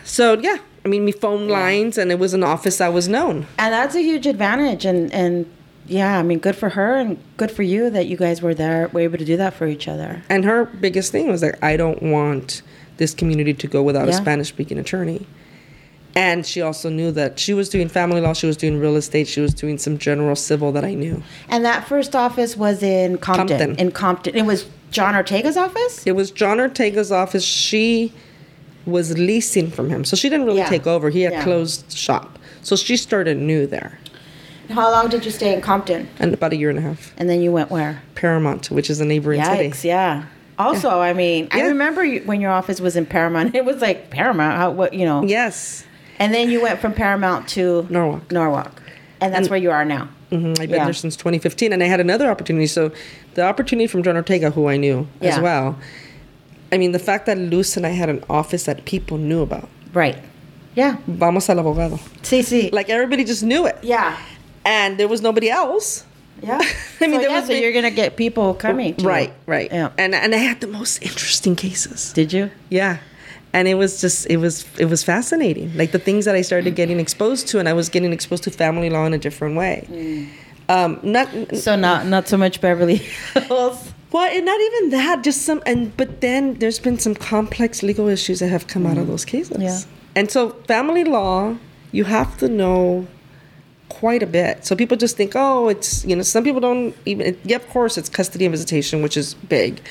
A: So yeah, I mean, me phone lines, and it was an office that was known.
B: And that's a huge advantage. And, and yeah, I mean, good for her and good for you that you guys were there, were able to do that for each other.
A: And her biggest thing was like, I don't want this community to go without a Spanish speaking attorney. And she also knew that she was doing family law, she was doing real estate, she was doing some general civil that I knew.
B: And that first office was in Compton.
A: Compton.
B: In Compton. It was John Ortega's office?
A: It was John Ortega's office. She was leasing from him. So she didn't really
B: Yeah.
A: take over. He had
B: Yeah.
A: closed shop. So she started new there.
B: How long did you stay in Compton?
A: And about a year and a half.
B: And then you went where?
A: Paramount, which is a neighboring
B: Yikes,
A: city.
B: yeah. Also, I mean, I remember when your office was in Paramount. It was like Paramount, how, what you know.
A: Yes.
B: And then you went from Paramount to
A: Norwalk.
B: Norwalk, and that's where you are now.
A: hmm I've been
B: Yeah.
A: there since 2015, and I had another opportunity. So, the opportunity from John Ortega, who I knew as
B: Yeah.
A: well. I mean, the fact that Luz and I had an office that people knew about.
B: Right. Yeah.
A: Vamos al abogado.
B: See, see.
A: Like everybody just knew it,
B: yeah.
A: And there was nobody else.
B: Yeah.
A: I mean,
B: so,
A: there
B: yeah,
A: was
B: so you're gonna get people coming. To you.
A: Right, right.
B: Yeah.
A: And and I had the most interesting cases.
B: Did you?
A: Yeah. And it was just it was it was fascinating. Like the things that I started getting exposed to and I was getting exposed to family law in a different way.
B: Mm.
A: Um not
B: So not not so much Beverly Hills.
A: well, and not even that, just some and but then there's been some complex legal issues that have come out of those cases.
B: Mm. Yeah.
A: And so family law, you have to know quite a bit. So people just think, oh, it's you know, some people don't even. Yeah, of course, it's custody and visitation, which is big,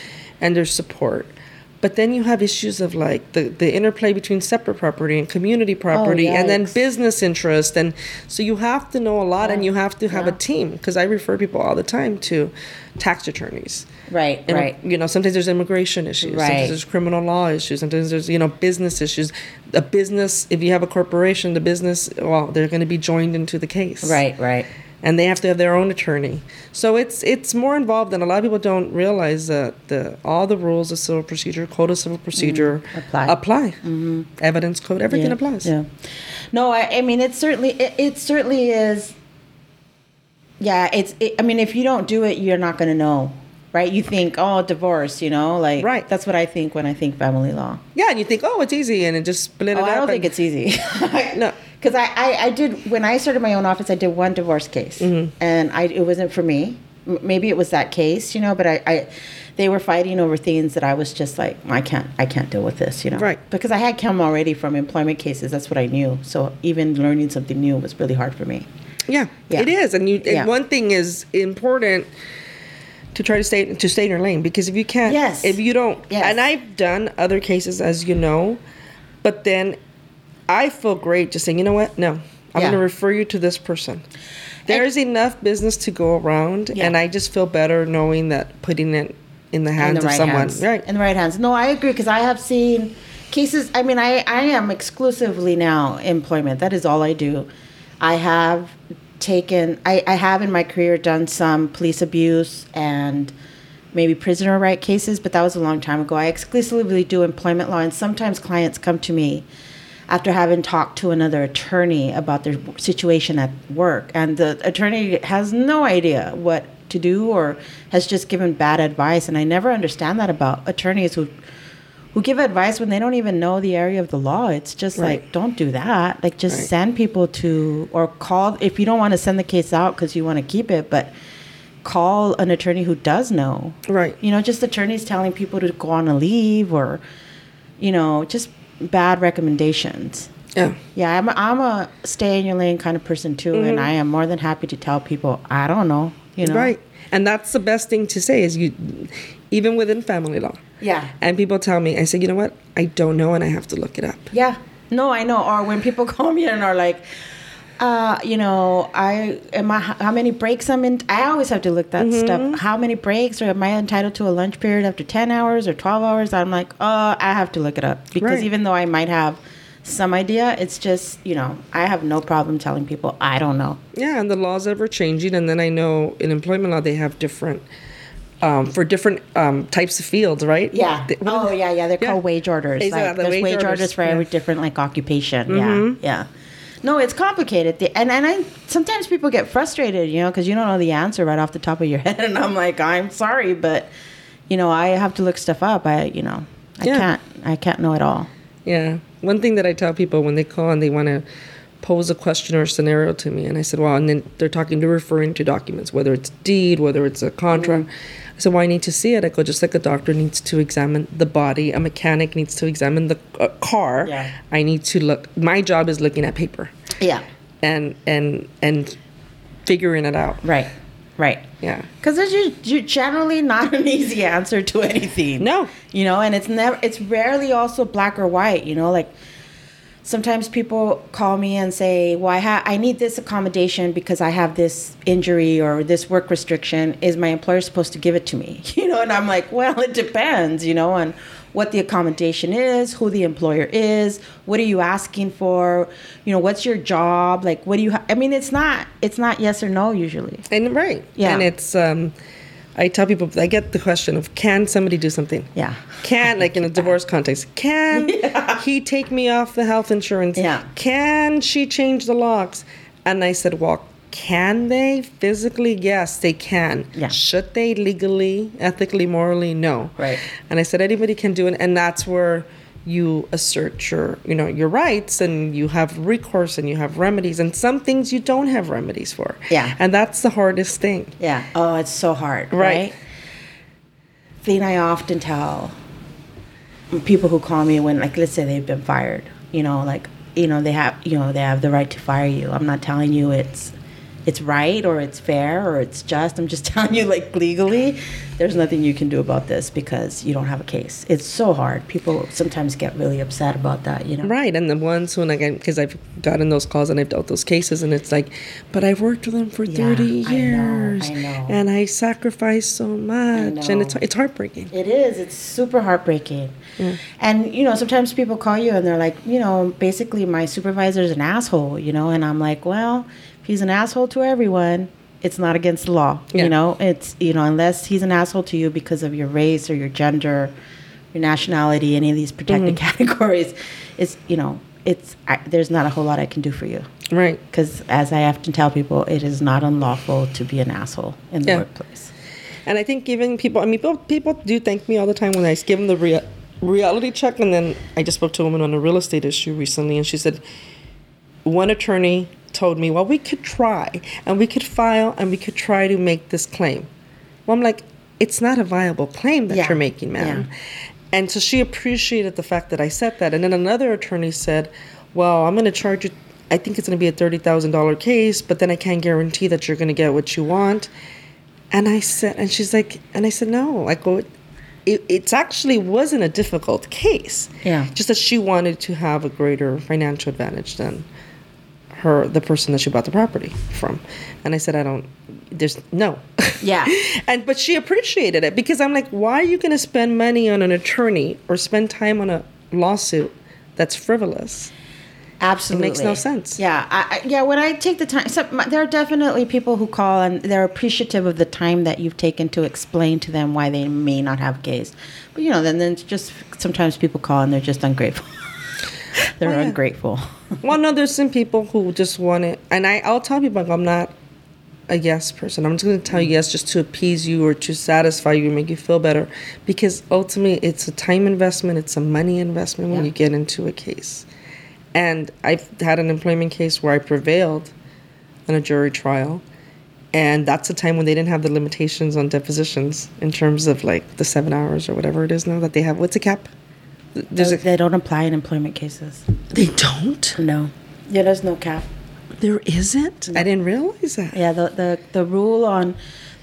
A: and there's support. But then you have issues of like the, the interplay between separate property and community property, and then business interest, and so you have to know a lot, and you have to have a team. Because I refer people all the time to tax attorneys.
B: Right.
A: And,
B: right.
A: You know, sometimes there's immigration issues.
B: Right.
A: Sometimes there's criminal law issues. Sometimes there's, you know, business issues. A business, if you have a corporation, the business, well, they're going to be joined into the case.
B: Right. Right.
A: And they have to have their own attorney. So it's it's more involved, than a lot of people don't realize that the all the rules of civil procedure, code of civil procedure mm-hmm.
B: Apply.
A: Apply. Mm-hmm. Evidence code, everything
B: yeah.
A: applies.
B: Yeah. No, I, I mean it certainly it, it certainly is. Yeah, it's. It, I mean, if you don't do it, you're not going to know, right? You think, oh, divorce, you know, like
A: Right.
B: That's what I think when I think family law.
A: Yeah, and you think, oh, it's easy, and it just split
B: Oh,
A: it up.
B: I don't think it's easy.
A: No.
B: Because I, I I did when I started my own office, I did one divorce case,
A: Mm-hmm.
B: and I it wasn't for me. M- Maybe it was that case, you know, but I, I they were fighting over things that I was just like, I can't I can't deal with this, you know,
A: Right.
B: Because I had come already from employment cases. That's what I knew. So even learning something new was really hard for me.
A: Yeah,
B: Yeah.
A: it is, and you. And
B: Yeah.
A: one thing is important to try to stay to stay in your lane because if you can't,
B: Yes.
A: if you don't,
B: Yes.
A: and I've done other cases as you know, but then I feel great just saying, you know what, no, I'm
B: Yeah.
A: going to refer you to this person. There's enough business to go around,
B: Yeah.
A: and I just feel better knowing that putting it in the hands
B: in the
A: of
B: right
A: someone,
B: hands.
A: right?
B: In the right hands. No, I agree because I have seen cases. I mean, I I am exclusively now employment. That is all I do. I have taken. I I have in my career done some police abuse and maybe prisoner right cases, but that was a long time ago. I exclusively do employment law, and sometimes clients come to me after having talked to another attorney about their situation at work, and the attorney has no idea what to do or has just given bad advice. And I never understand that about attorneys who who give advice when they don't even know the area of the law. It's just
A: Right.
B: like don't do that. Like just
A: Right.
B: send people to or call if you don't want to send the case out because you want to keep it, but call an attorney who does know.
A: Right.
B: You know, just attorneys telling people to go on a leave or, you know, just bad recommendations.
A: Yeah.
B: Yeah, I'm a, I'm a stay in your lane kind of person too, and I am more than happy to tell people I don't know. You know,
A: Mm-hmm. Right. And that's the best thing to say is you, even within family law.
B: Yeah.
A: And people tell me, I say, you know what? I don't know, and I have to look it up.
B: Yeah. No, I know. Or when people call me and are like, uh, you know, I am I how many breaks I'm in. I always have to look that
A: Mm-hmm.
B: stuff. How many breaks, or am I entitled to a lunch period after ten hours or twelve hours? I'm like, oh, I have to look it up because
A: Right.
B: even though I might have some idea, it's just you know, I have no problem telling people I don't know.
A: Yeah, and the laws ever changing, and then I know in employment law they have different um, for different um, types of fields, right?
B: Yeah.
A: They-
B: oh, yeah, yeah. They're
A: Yeah.
B: called wage orders.
A: Exactly,
B: Like, there's
A: wage
B: wage, orders,
A: orders,
B: for
A: yeah.
B: every different like occupation.
A: Mhm.
B: Yeah, yeah. No, it's complicated. The, and and I sometimes people get frustrated, you know, because you don't know the answer right off the top of your head, and I'm like, I'm sorry, but you know, I have to look stuff up. I, you know, I
A: Yeah.
B: can't, I can't know it all.
A: Yeah. One thing that I tell people when they call and they want to pose a question or a scenario to me, and I said, well, and then they're talking, they're referring to documents, whether it's deed, whether it's a contract. I said, well, I need to see it. I go, just like a doctor needs to examine the body, a mechanic needs to examine the uh, car.
B: Yeah.
A: I need to look. My job is looking at paper
B: Yeah.
A: and and and figuring it out.
B: Right. Right.
A: Yeah.
B: Because there's ju- generally not an easy answer to anything.
A: No.
B: You know, and it's never, it's rarely also black or white, you know, like sometimes people call me and say, well, I, ha- I need this accommodation because I have this injury or this work restriction. Is my employer supposed to give it to me? You know, and I'm like, well, it depends, you know, on what the accommodation is, who the employer is, what are you asking for, you know, what's your job, like, what do you, ha- I mean, it's not, it's not yes or no usually.
A: And right.
B: Yeah.
A: And it's um I tell people I get the question of can somebody do something?
B: Yeah.
A: Can like in a divorce context, can he take me off the health insurance?
B: Yeah.
A: Can she change the locks? And I said, Well, can they physically? Yes, they can.
B: Yeah.
A: Should they legally, ethically, morally? No.
B: Right.
A: And I said anybody can do it, and that's where you assert your, you know, your rights, and you have recourse, and you have remedies, and some things you don't have remedies for.
B: Yeah.
A: And that's the hardest thing.
B: Yeah. Oh, it's so hard.
A: Right.
B: Right. Thing I often tell people who call me when, like, let's say they've been fired. You know, like, you know, they have, you know, they have the right to fire you. I'm not telling you it's, it's right or it's fair or it's just. I'm just telling you, like, legally, there's nothing you can do about this because you don't have a case. It's so hard. People sometimes get really upset about that. You know.
A: Right, and the ones when again, because I've gotten those calls and I've dealt those cases, and it's like, but I've worked with them for
B: Yeah,
A: thirty
B: I know,
A: years,
B: I know.
A: and I sacrificed so much, and it's it's heartbreaking.
B: It is. It's super heartbreaking. And, you know, sometimes people call you and they're like, you know, basically my supervisor's an asshole, you know, and I'm like, well, he's an asshole to everyone, it's not against the law.
A: Yeah.
B: You know, it's, you know, unless he's an asshole to you because of your race or your gender, your nationality, any of these protected mm-hmm. categories, it's, you know, it's, I, there's not a whole lot I can do for you.
A: Right.
B: Because as I often tell people, it is not unlawful to be an asshole in the
A: Yeah.
B: workplace.
A: And I think giving people, I mean, people, people do thank me all the time when I give them the rea- reality check. And then I just spoke to a woman on a real estate issue recently, and she said, one attorney told me, well, we could try, and we could file, and we could try to make this claim. Well, I'm like, it's not a viable claim that
B: Yeah.
A: you're making, ma'am.
B: Yeah.
A: And so she appreciated the fact that I said that. And then another attorney said, well, I'm going to charge you. I think it's going to be a $30,000 case, but then I can't guarantee that you're going to get what you want. And I said, and she's like, and I said, no, I go, oh, it, it's actually wasn't a difficult case.
B: Yeah.
A: Just that she wanted to have a greater financial advantage than her, the person that she bought the property from. And I said, I don't, there's no.
B: Yeah.
A: and, but she appreciated it because I'm like, why are you going to spend money on an attorney or spend time on a lawsuit that's frivolous?
B: Absolutely, it
A: makes no sense.
B: Yeah, I, yeah. When I take the time, so there are definitely people who call and they're appreciative of the time that you've taken to explain to them why they may not have case. But you know, then then it's just sometimes people call and they're just ungrateful. they're
A: Oh,
B: ungrateful.
A: well, no, there's some people who just want it, and I, I'll tell people like, I'm not a yes person. I'm just going to tell you mm-hmm. yes just to appease you or to satisfy you, and make you feel better, because ultimately it's a time investment, it's a money investment when
B: Yeah.
A: you get into a case. And I've had an employment case where I prevailed in a jury trial, and that's a time when they didn't have the limitations on depositions in terms of like the seven hours or whatever it is now that they have. What's a cap? There's
B: they,
A: a,
B: they don't apply in employment cases.
A: they don't.
B: No. Yeah, there's no cap.
A: There isn't. I didn't realize that.
B: Yeah, the, the the rule on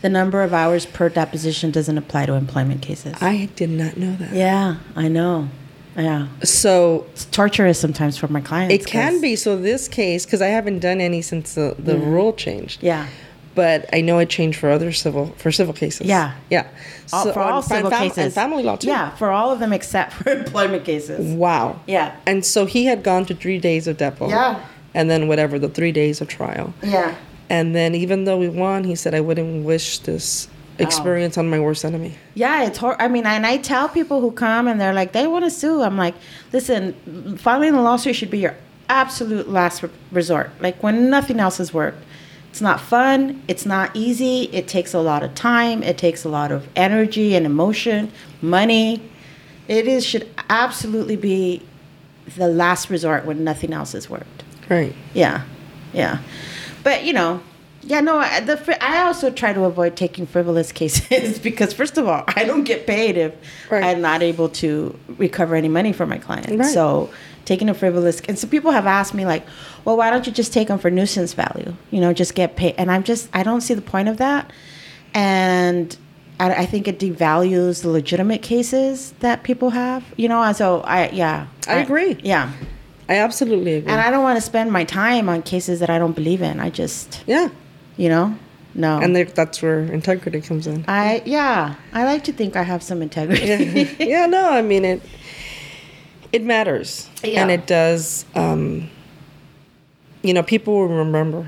B: the number of hours per deposition doesn't apply to employment cases.
A: I did not know that.
B: yeah, I know. Yeah,
A: So
B: it's torturous sometimes for my clients.
A: it can be. So this case, because I haven't done any since the, the rule changed.
B: Yeah.
A: But I know it changed for other civil for civil cases.
B: Yeah.
A: Yeah.
B: All,
A: So
B: for all civil
A: fam-
B: cases.
A: and family law too.
B: Yeah, for all of them except for employment cases.
A: Wow.
B: Yeah.
A: And so he had gone to three days of depo.
B: Yeah.
A: And then whatever the three days of trial.
B: Yeah.
A: And then even though we won, he said I wouldn't wish this oh. experience on my worst enemy.
B: Yeah, it's hor- I mean, and I tell people who come and they're like, they want to sue. I'm like, listen, filing a lawsuit should be your absolute last re- resort. Like when nothing else has worked, It's not fun. It's not easy. It takes a lot of time. It takes a lot of energy and emotion, money. It is should absolutely be the last resort when nothing else has worked.
A: Right.
B: Yeah, yeah. But you know, yeah, no. I, the I also try to avoid taking frivolous cases because first of all, I don't get paid if
A: Right.
B: I'm not able to recover any money from my clients.
A: Right.
B: So taking a frivolous and so people have asked me like, well, why don't you just take them for nuisance value? You know, just get paid. And I'm just I don't see the point of that. And I, I think it devalues the legitimate cases that people have. You know, and so I yeah
A: I agree.
B: Yeah.
A: I absolutely agree.
B: And I don't want to spend my time on cases that I don't believe in. I just,
A: yeah.
B: you know, no.
A: And that's where integrity comes in.
B: I yeah, I like to think I have some integrity.
A: yeah. yeah, no, I mean it. It matters,
B: Yeah.
A: and it does. Um, you know, people will remember,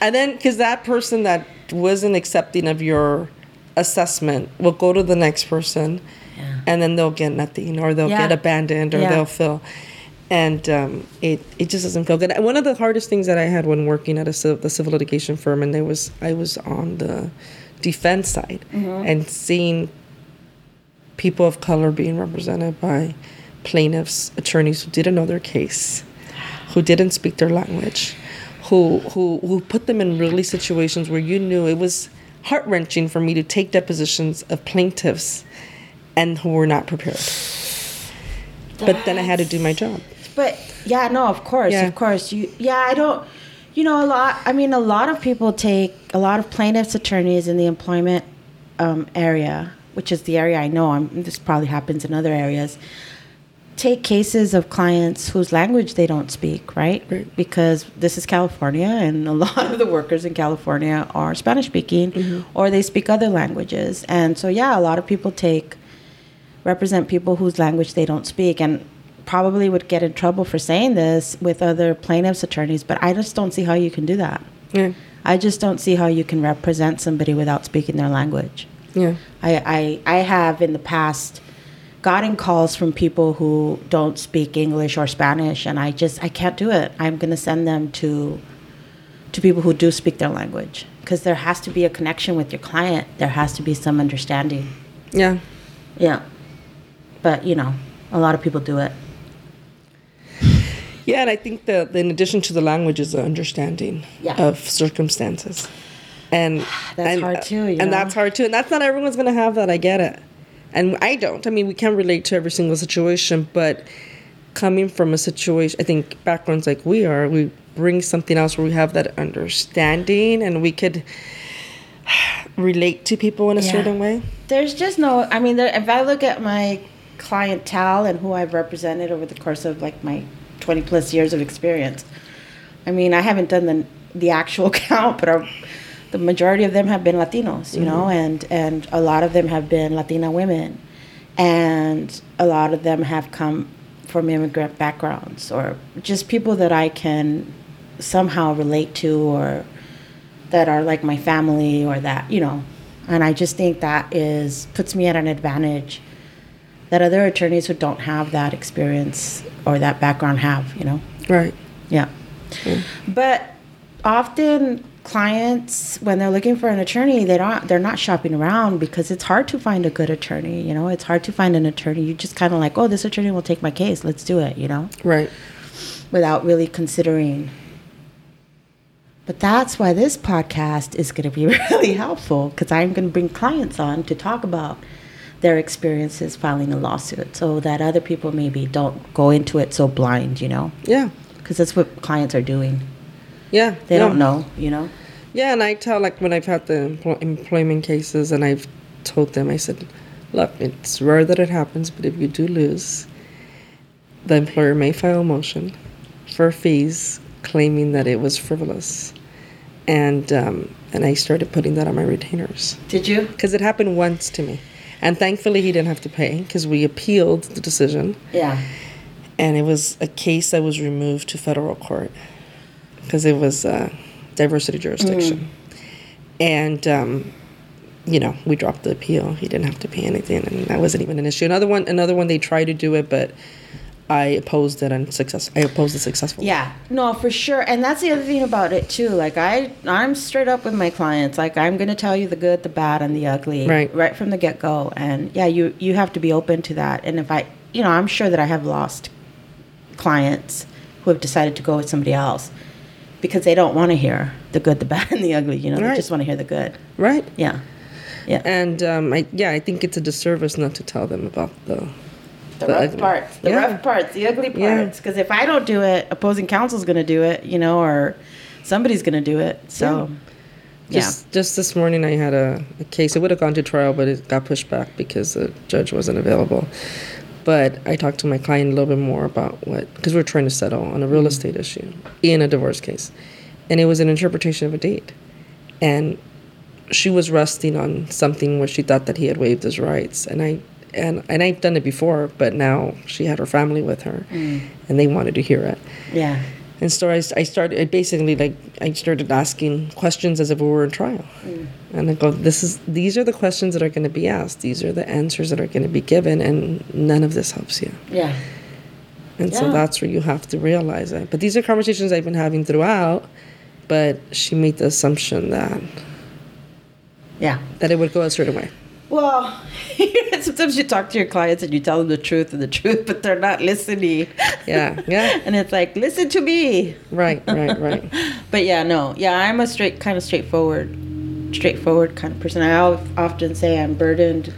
A: and then because that person that wasn't accepting of your assessment will go to the next person,
B: Yeah.
A: and then they'll get nothing, or they'll
B: Yeah.
A: get abandoned, or they'll feel, and um, it it just doesn't feel good. And one of the hardest things that I had when working at a the civil litigation firm, and there was I was on the defense side,
B: Mm-hmm.
A: and seeing people of color being represented by plaintiffs, attorneys who didn't know their case, who didn't speak their language, who who who put them in really situations where you knew it was heart wrenching for me to take depositions of plaintiffs and who were not prepared. But then I had to do my job.
B: But yeah, no, of course,
A: Yeah.
B: of course. You yeah, I don't. You know, a lot. I mean, a lot of people take a lot of plaintiffs' attorneys in the employment um, area, which is the area I know. I'm, this probably happens in other areas. Take cases of clients whose language they don't speak, right?
A: Right.
B: Because this is California, and a lot of the workers in California are Spanish speaking, mm-hmm. or they speak other languages, and so yeah, a lot of people take represent people whose language they don't speak and probably would get in trouble for saying this with other plaintiffs attorneys but i just don't see how you can do that
A: Yeah.
B: i just don't see how you can represent somebody without speaking their language
A: Yeah.
B: i i, I have in the past gotten calls from people who don't speak english or spanish and i just i can't do it i'm going to send them to to people who do speak their language because there has to be a connection with your client there has to be some understanding
A: Yeah.
B: yeah. But, you know, a lot of people do it.
A: Yeah, and I think that in addition to the language is the understanding
B: Yeah.
A: of circumstances. And
B: That's
A: and,
B: hard uh, too, you
A: and
B: know?
A: that's hard too. And that's not everyone's gonna have that. I get it. And I don't. I mean, we can't relate to every single situation, but coming from a situation, I think backgrounds like we are, we bring something else where we have that understanding and we could relate to people in a
B: Yeah.
A: certain way.
B: There's just no, I mean, there, if I look at my clientele and who I've represented over the course of like my 20 plus years of experience, I mean, I haven't done the, the actual count, but our, the majority of them have been Latinos, you know, mm-hmm. and, and a lot of them have been Latina women. And a lot of them have come from immigrant backgrounds or just people that I can somehow relate to or that are like my family or that you know. And i just think that is puts me at an advantage that other attorneys who don't have that experience or that background have you know.
A: Right.
B: yeah. But often clients when they're looking for an attorney they don't they're not shopping around because it's hard to find a good attorney you know it's hard to find an attorney you just kind of like oh this attorney will take my case let's do it you know
A: Right.
B: without really considering. But that's why this podcast is going to be really helpful because I'm going to bring clients on to talk about their experiences filing a lawsuit so that other people maybe don't go into it so blind, you know?
A: Yeah.
B: Because that's what clients are doing.
A: Yeah.
B: They
A: No.
B: don't know, you know?
A: Yeah, and I tell like when I've had the empl- employment cases, and I've told them, I said, look, it's rare that it happens, but if you do lose, the employer may file a motion for fees, claiming that it was frivolous, and um, and I started putting that on my retainers
B: Did you?
A: because it happened once to me, and thankfully he didn't have to pay because we appealed the decision,
B: Yeah.
A: and it was a case that was removed to federal court because it was uh, diversity jurisdiction, and um, you know we dropped the appeal. He didn't have to pay anything, and that wasn't even an issue. Another one, another one, they tried to do it, but I opposed it and success. I opposed it successfully.
B: Yeah, no, for sure. And that's the other thing about it too. Like I, I'm straight up with my clients. Like I'm going to tell you the good, the bad, and the ugly,
A: Right.
B: right from the get go. And yeah, you you have to be open to that. And if I, you know, I'm sure that I have lost clients who have decided to go with somebody else because they don't want to hear the good, the bad, and the ugly. You know, they just want to hear the good.
A: Right.
B: Yeah, yeah.
A: And um, I, yeah, I think it's a disservice not to tell them about the.
B: the
A: the
B: rough
A: ugly.
B: parts, the
A: Yeah.
B: rough parts, the ugly parts. Because if I don't do it, opposing counsel's going to do it, you know, or somebody's going to do it. So, yeah.
A: Just, just this morning, I had a, a case. It would have gone to trial, but it got pushed back because the judge wasn't available. But I talked to my client a little bit more about what, because we're trying to settle on a real mm-hmm. estate issue in a divorce case. And it was an interpretation of a date. And she was resting on something where she thought that he had waived his rights. And I, and, and I've done it before, but now she had her family with her mm. and they wanted to hear it.
B: yeah.
A: And so I, I started, I basically like, I started asking questions as if we were in trial. Mm. And I go, this is, these are the questions that are going to be asked. These are the answers that are going to be given, and none of this helps you.
B: Yeah.
A: And so that's where you have to realize it. But these are conversations I've been having throughout, but she made the assumption that,
B: Yeah.
A: that it would go a certain way.
B: Well, sometimes you talk to your clients and you tell them the truth and the truth, but they're not listening.
A: Yeah, yeah.
B: and it's like, listen to me.
A: Right, right, right.
B: But yeah, no, yeah, I'm a straight, kind of straightforward, straightforward kind of person. I often say I'm burdened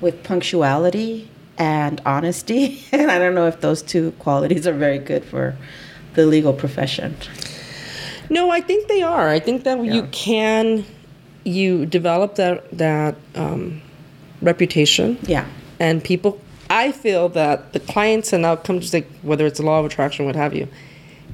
B: with punctuality and honesty, and I don't know if those two qualities are very good for the legal profession.
A: No, I think they are. I think that you can, you develop that that um, reputation.
B: Yeah,
A: and people i feel that the clients and outcomes like whether it's the law of attraction what have you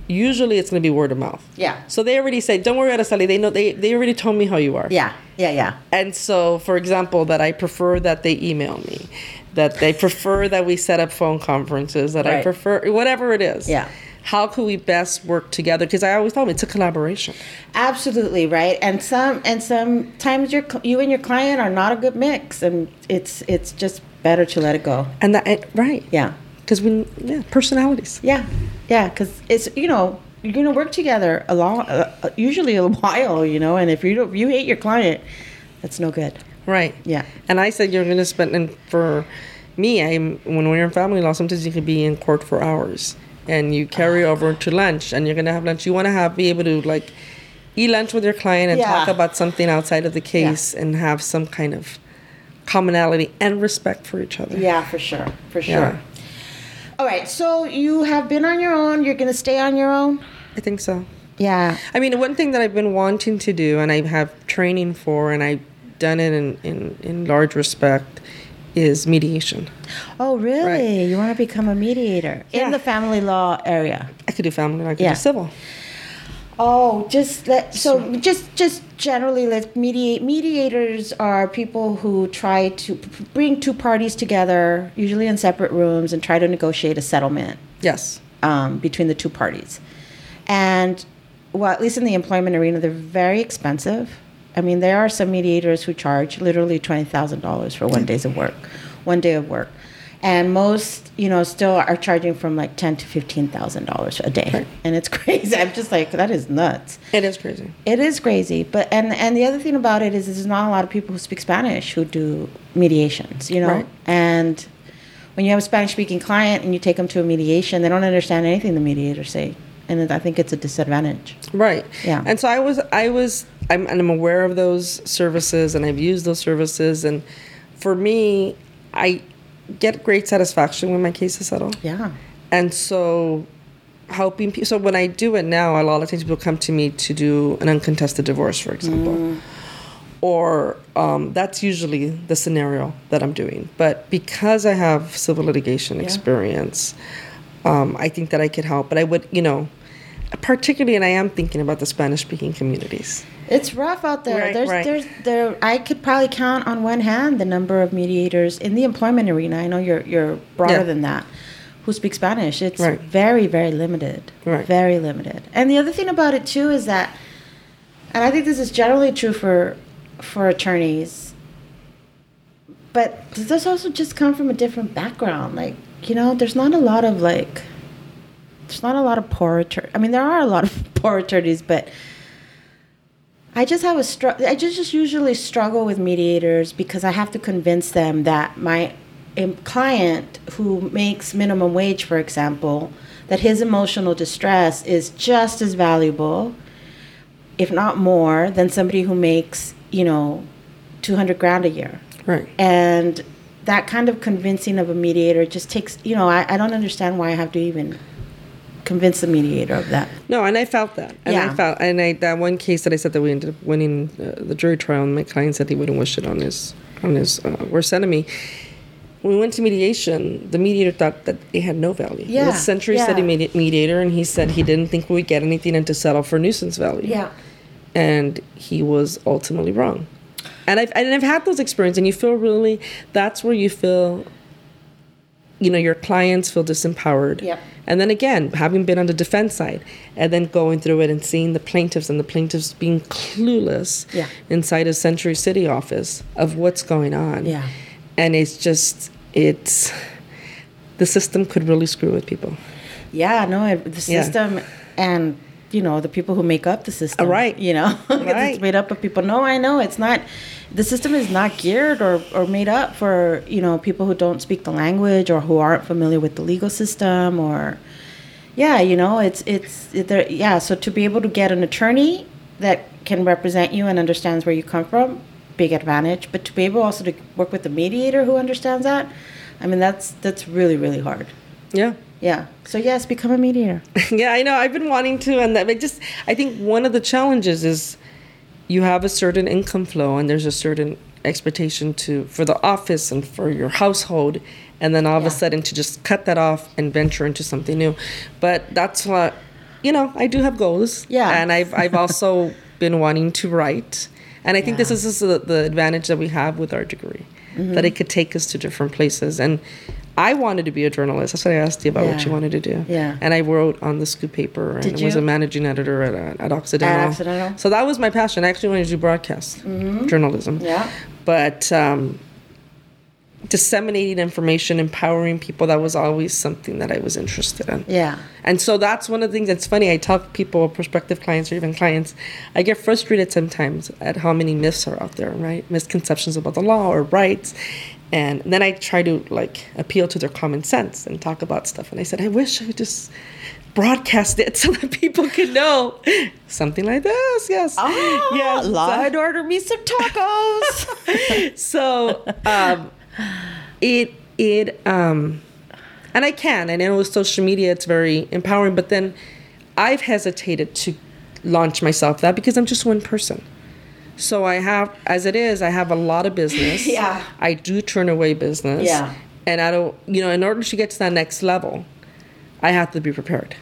A: usually it's going to be word of mouth.
B: Yeah,
A: so they already say don't worry araceli they know they, they already told me how you are.
B: Yeah, yeah, yeah.
A: and so for example that i prefer that they email me that they prefer that we set up phone conferences that i prefer whatever it is.
B: Yeah.
A: how can we best work together? Because i always tell them it's a collaboration.
B: Absolutely right, and some and sometimes your you and your client are not a good mix, and it's it's just better to let it go.
A: and that right.
B: Yeah,
A: because when yeah personalities
B: yeah, yeah, because it's you know you're gonna work together a long, uh, usually a while, you know, and if you don't, you hate your client, that's no good.
A: Right.
B: Yeah.
A: And I said you're going to spend, and for me, I'm when we're in family law, sometimes you could be in court for hours, and you carry over to lunch, and you're going to have lunch. You want to have be able to like eat lunch with your client and talk about something outside of the case, and have some kind of commonality and respect for each other.
B: Yeah, for sure, for sure.
A: Yeah.
B: All right, so you have been on your own. You're gonna stay on your own.
A: I think so.
B: Yeah.
A: I mean, one thing that I've been wanting to do, and I have training for, and I've done it in, in, in large respect, is mediation.
B: Oh, really?
A: Right.
B: You want to become a mediator
A: Yeah.
B: in the family law area?
A: I could do family, law. I could
B: Yeah.
A: do civil.
B: Oh, just let so just just generally let's mediate. Mediators are people who try to p- bring two parties together, usually in separate rooms, and try to negotiate a settlement
A: Yes.
B: um, between the two parties. And well, at least in the employment arena, they're very expensive. I mean, there are some mediators who charge literally twenty thousand dollars for one days of work, one day of work, and most, you know, still are charging from like ten to fifteen thousand dollars a day,
A: Right.
B: and it's crazy. I'm just like, that is nuts.
A: It is crazy.
B: It is crazy, but and and the other thing about it is there's not a lot of people who speak Spanish who do mediations, you know.
A: Right.
B: And when you have a Spanish-speaking client and you take them to a mediation, they don't understand anything the mediators say, and I think it's a disadvantage.
A: Right.
B: Yeah.
A: And so I was, I was, I'm, and I'm aware of those services, and I've used those services, and for me, I get great satisfaction when my case is settled.
B: Yeah.
A: And so, helping people. So when I do it now, a lot of times people come to me to do an uncontested divorce, for example. Or um, that's usually the scenario that I'm doing. But because I have civil litigation experience, um, I think that I could help. But I would, you know, particularly, and I am thinking about the Spanish speaking communities.
B: It's rough out there.
A: Right,
B: there's,
A: right.
B: there's, there. I could probably count on one hand the number of mediators in the employment arena. I know you're, you're broader
A: Yeah.
B: than that. Who speak Spanish? It's
A: Right.
B: very, very limited.
A: Right.
B: Very limited. And the other thing about it too is that, and I think this is generally true for, for attorneys. But does this also just come from a different background? Like you know, there's not a lot of like, there's not a lot of poor attorneys. I mean, there are a lot of poor attorneys, but I just have a struggle. I just, just usually struggle with mediators because I have to convince them that my client who makes minimum wage, for example, that his emotional distress is just as valuable, if not more, than somebody who makes, you know, 200 grand a year.
A: Right.
B: And that kind of convincing of a mediator just takes, you know, I, I don't understand why I have to even convince the mediator of that.
A: No, and I felt that. And
B: Yeah.
A: I felt, and I, that one case that I said that we ended up winning uh, the jury trial, and my client said he wouldn't wish it on his on his uh, worst enemy. When we went to mediation, the mediator thought that it had no value.
B: Yeah,
A: The Century
B: yeah.
A: City medi- mediator, and he said he didn't think we would get anything and to settle for nuisance value. Yeah. And he was ultimately wrong. And I've, and I've had those experiences, and you feel really, that's where you feel, you know, your clients feel disempowered.
B: Yep.
A: And then again, having been on the defense side, and then going through it and seeing the plaintiffs and the plaintiffs being clueless
B: Yeah.
A: inside a Century City office of what's going on.
B: Yeah.
A: And it's just, it's, the system could really screw with people.
B: Yeah, no, it- the
A: Yeah.
B: system and you know the people who make up the system.
A: Right.
B: You know
A: Right.
B: it's made up of people. No, I know it's not. The system is not geared or, or made up for you know people who don't speak the language or who aren't familiar with the legal system or. Yeah, you know, it's it's it, there. Yeah, so to be able to get an attorney that can represent you and understands where you come from, big advantage. But to be able also to work with a mediator who understands that, I mean, that's that's really really hard.
A: Yeah.
B: Yeah. So yes, become a mediator.
A: yeah, I know. I've been wanting to, and that, I just, I think one of the challenges is you have a certain income flow, and there's a certain expectation to for the office and for your household, and then all of a sudden to just cut that off and venture into something new. But that's what, you know, I do have goals.
B: Yeah.
A: and I've I've also been wanting to write, and I think this
B: Yeah.
A: is the, the advantage that we have with our degree, that mm-hmm. it could take us to different places and. I wanted to be a journalist. That's what I asked you about what you wanted to do.
B: Yeah.
A: And I wrote on the Scoop paper and was a managing editor at, uh, at Occidental.
B: At Occidental?
A: So that was my passion. I actually wanted to do broadcast journalism.
B: Yeah.
A: But um, disseminating information, empowering people, that was always something that I was interested in.
B: Yeah.
A: And so that's one of the things that's funny. I tell people, prospective clients or even clients, I get frustrated sometimes at how many myths are out there, right? Misconceptions about the law or rights. And then I try to like appeal to their common sense and talk about stuff. And I said, I wish I just broadcast it so that people could know something like this. Yes.
B: Oh,
A: yes.
B: Law and Order me some tacos.
A: so um, it it um, and I can, and I know with social media it's very empowering. But then I've hesitated to launch myself that because I'm just one person. So I have, as it is, I have a lot of business.
B: Yeah.
A: I do turn away business.
B: Yeah.
A: And I don't, you know, in order to get to that next level, I have to be prepared.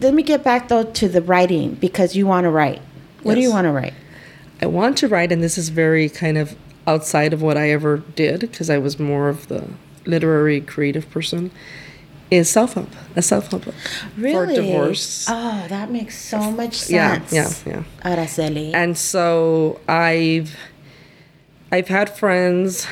B: Let me get back though to the writing because you want to write. What do you want to write?
A: I want to write, and this is very kind of outside of what I ever did because I was more of the literary creative person. Is self help a self help book for divorce?
B: Oh, that makes so much sense.
A: Yeah,
B: sense.
A: yeah,
B: Araceli.
A: And so I've I've had friends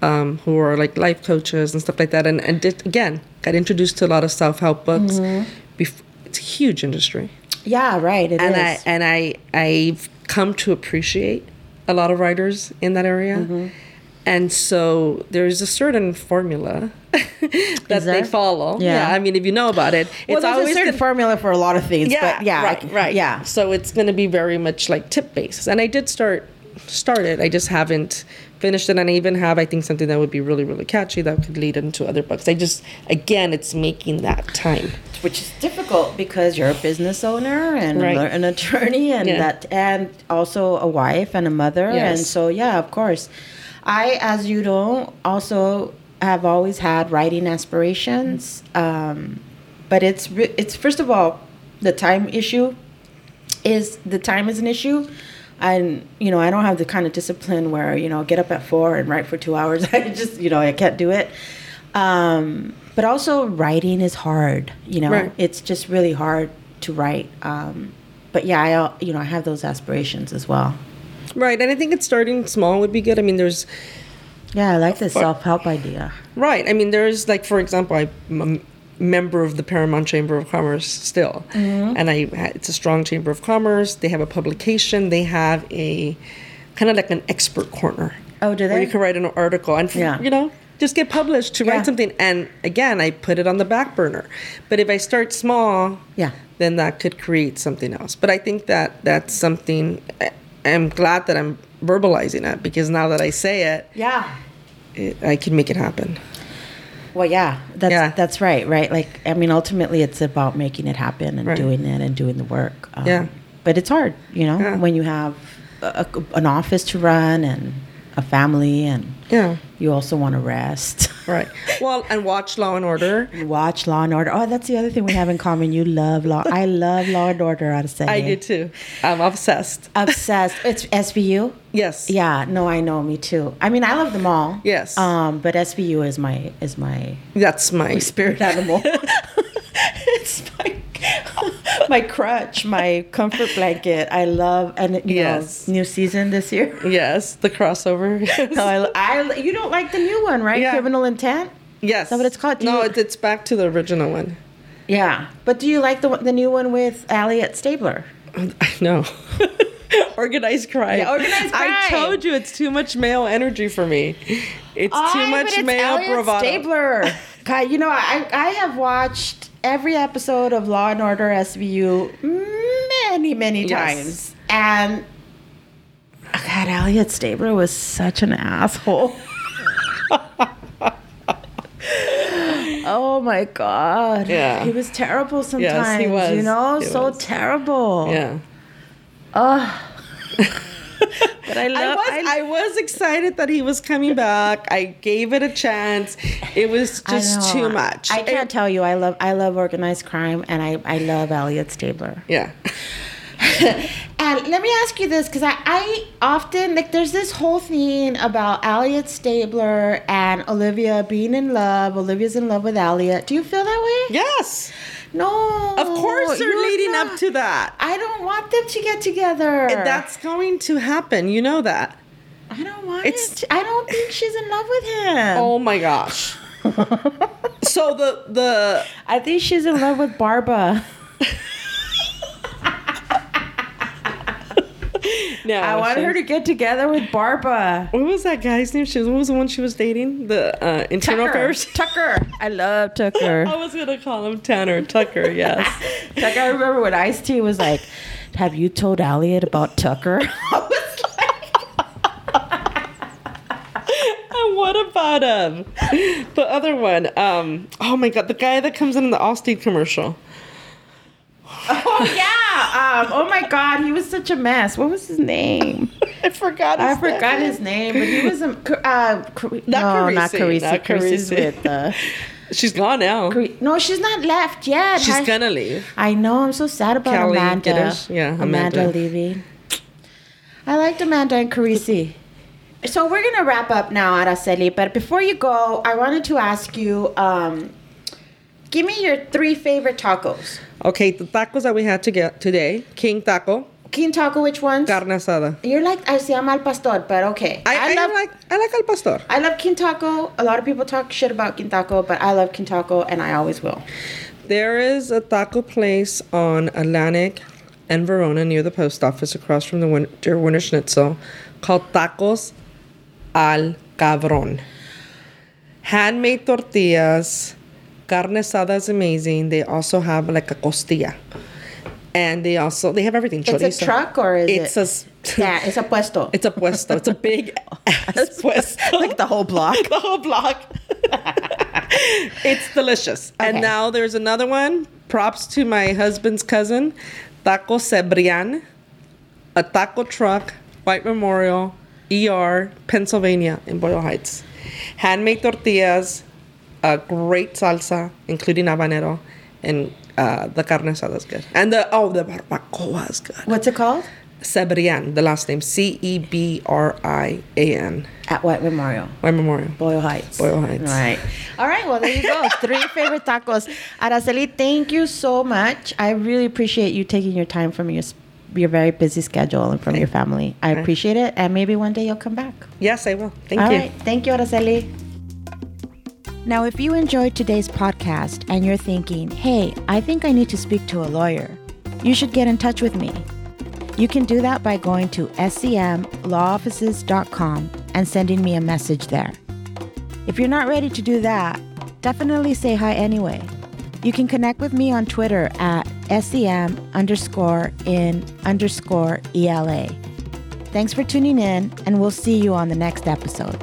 A: um, who are like life coaches and stuff like that, and and did, again got introduced to a lot of self help books.
B: Mm-hmm.
A: Bef- it's a huge industry.
B: yeah, right. It is.
A: and I and I I've come to appreciate a lot of writers in that area.
B: Mm-hmm.
A: And so there's a certain formula that they follow.
B: Yeah.
A: I mean, if you know about it,
B: well,
A: it's
B: there's a certain
A: gonna-
B: formula for a lot of things.
A: yeah,
B: but yeah,
A: right,
B: can-
A: right.
B: Yeah.
A: So it's going to be very much like tip based, and I did start started. I just haven't finished it, and I even have I think something that would be really really catchy that could lead into other books. I just again, it's making that time.
B: which is difficult because you're a business owner and
A: Right.
B: an attorney and
A: Yeah.
B: that and also a wife and a mother
A: yes.
B: and so yeah of course i as you know also have always had writing aspirations um, but it's re- it's first of all the time issue is the time is an issue. And you know i don't have the kind of discipline where you know get up at four and write for two hours. I just you know i can't do it. Um, but also writing is hard you know?
A: Right.
B: it's just really hard to write. Um, but yeah i you know i have those aspirations as well
A: Right, and I think it's starting small would be good. I mean, there's
B: Yeah, I like the self help idea.
A: Right. I mean, there's like, for example, I'm a member of the Paramount Chamber of Commerce still,
B: Mm-hmm.
A: and I it's a strong chamber of commerce. They have a publication. They have a kind of like an expert corner.
B: Oh, do they?
A: Where you can write an article and
B: Yeah.
A: you know just get published to
B: Yeah.
A: write something. And again, I put it on the back burner. But if I start small,
B: Yeah.
A: then that could create something else. But I think that that's something. I'm glad that I'm verbalizing it because now that I say it,
B: Yeah.
A: it I can make it happen.
B: Well, yeah, that's
A: Yeah.
B: that's right, right? Like, I mean, ultimately, it's about making it happen and
A: Right.
B: doing it and doing the work. Um,
A: Yeah.
B: but it's hard, you know,
A: Yeah.
B: when you have a, a- an office to run and a family, and
A: Yeah.
B: You also want to rest.
A: Right. Well, and watch Law and Order.
B: Watch Law and Order. Oh, that's the other thing we have in common. You love Law. I love Law and Order I'd say.
A: I do too. I'm obsessed.
B: Obsessed. It's SVU.
A: Yes.
B: Yeah. No, I know. Me too. I mean, I love them all.
A: Yes.
B: Um, but SVU is my is my
A: That's my
B: spirit animal. it's my my crutch, my comfort blanket. I love and you
A: Yes.
B: know new season this year.
A: yes, the crossover.
B: No, I, I you don't like the new one, right?
A: Yeah.
B: Criminal Intent.
A: yes.
B: that what it's called? Do
A: no,
B: you-
A: it's, it's back to the original one.
B: Yeah, but do you like the the new one with Elliot Stabler?
A: I know. organized crime.
B: Yeah, organized
A: I told you it's too much male energy for me. It's too much
B: but it's
A: male
B: Elliot
A: bravado.
B: Stabler. God, you know, I I have watched every episode of Law and Order SVU many many
A: Yes.
B: times, and God, Elliot Stabler was such an asshole. oh my God.
A: Yeah.
B: He was terrible sometimes.
A: Yes, he was.
B: You know,
A: He
B: so
A: was.
B: terrible.
A: Yeah.
B: But I
A: I
B: love.
A: was
B: I,
A: I, was excited that he was coming back. I gave it a chance. It was just too much.
B: I can't
A: It-
B: tell you. I love. I love organized crime, and I I love Elliot Stabler.
A: yeah.
B: And let me ask you this, because I, I often like there's this whole thing about Elliot Stabler and Olivia being in love. Olivia's in love with Elliot. Do you feel that way?
A: Yes.
B: No.
A: Of course they're leading
B: not.
A: up to that.
B: I don't want them to get together.
A: That's going to happen. You know that.
B: I don't want
A: It's-
B: it. to- I don't think she's in love with him.
A: Oh my gosh. so the the
B: I think she's in love with Barba.
A: no,
B: I want her to get together with Barba.
A: What was that guy's name? She was, what was the one she was dating? The uh, internal
B: Tucker.
A: affairs.
B: Tucker. I love Tucker.
A: I was gonna call him Tanner Tucker. Yes.
B: Like I remember when Ice T was like, "Have you told Elliot about Tucker?" I was like,
A: and what about him? The other one. Um. Oh my god, the guy that comes in, in the Allstate commercial.
B: "Oh yeah, um, oh my God, he was such a mess. What was his name?
A: I forgot. His
B: I forgot
A: name.
B: his name, but he was a uh, Car-
A: Not
B: no, not
A: Carisi,
B: Carisi.
A: not
B: Carisi's with uh,
A: She's gone now.
B: Car- no, she's not left yet.
A: She's
B: I-
A: gonna leave.
B: I know. I'm so sad about
A: Kelly
B: Amanda.
A: Yeah,
B: Amanda.
A: Amanda.
B: leaving. I liked Amanda and Carisi. So we're gonna wrap up now, Araceli. But before you go, I wanted to ask you, um, give me your three favorite tacos.
A: Okay, the tacos that we had to get today: King Taco,
B: King taco, which ones?
A: carne asada.
B: You're like I say I'm al pastor, but okay.
A: I, I,
B: love
A: like I like al pastor.
B: I love King taco. A lot of people talk shit about King taco, but I love King taco, and I always will.
A: There is a taco place on Atlantic and Verona near the post office across from the Winter, Wienerschnitzel called Tacos al Cabron. Handmade tortillas, carne asada is amazing. They also have like a costilla. And they also they have everything.
B: It's a truck or is
A: it's
B: it?
A: a
B: yeah, it's a puesto.
A: it's a puesto. It's a big ass puesto.
B: like the whole block.
A: the whole block. it's delicious.
B: Okay.
A: And now there's another one. Props to my husband's cousin, Taco Cebrian, a taco truck, White Memorial, ER, Pennsylvania, in Boyle Heights. Handmade tortillas, a great salsa, including habanero, and uh, the carne asada is good. And the oh, the barbacoa is good.
B: What's it called?
A: Cebrian, the last name C E B R I A N.
B: At White Memorial.
A: White Memorial.
B: Boyle Heights.
A: Boyle Heights.
B: All right. All right. Well, there you go. Three favorite tacos. Araceli, thank you so much. I really appreciate you taking your time from your your very busy schedule and from your family. I appreciate it, and maybe one day you'll come back.
A: Yes, I will. Thank
B: All
A: you.
B: right. Thank you, Araceli. Now, if you enjoyed today's podcast and you're thinking, hey, I think I need to speak to a lawyer, you should get in touch with me. You can do that by going to scmlawoffices.com and sending me a message there. If you're not ready to do that, definitely say hi anyway. You can connect with me on Twitter at SCM underscore in underscore ELA. Thanks for tuning in, and we'll see you on the next episode.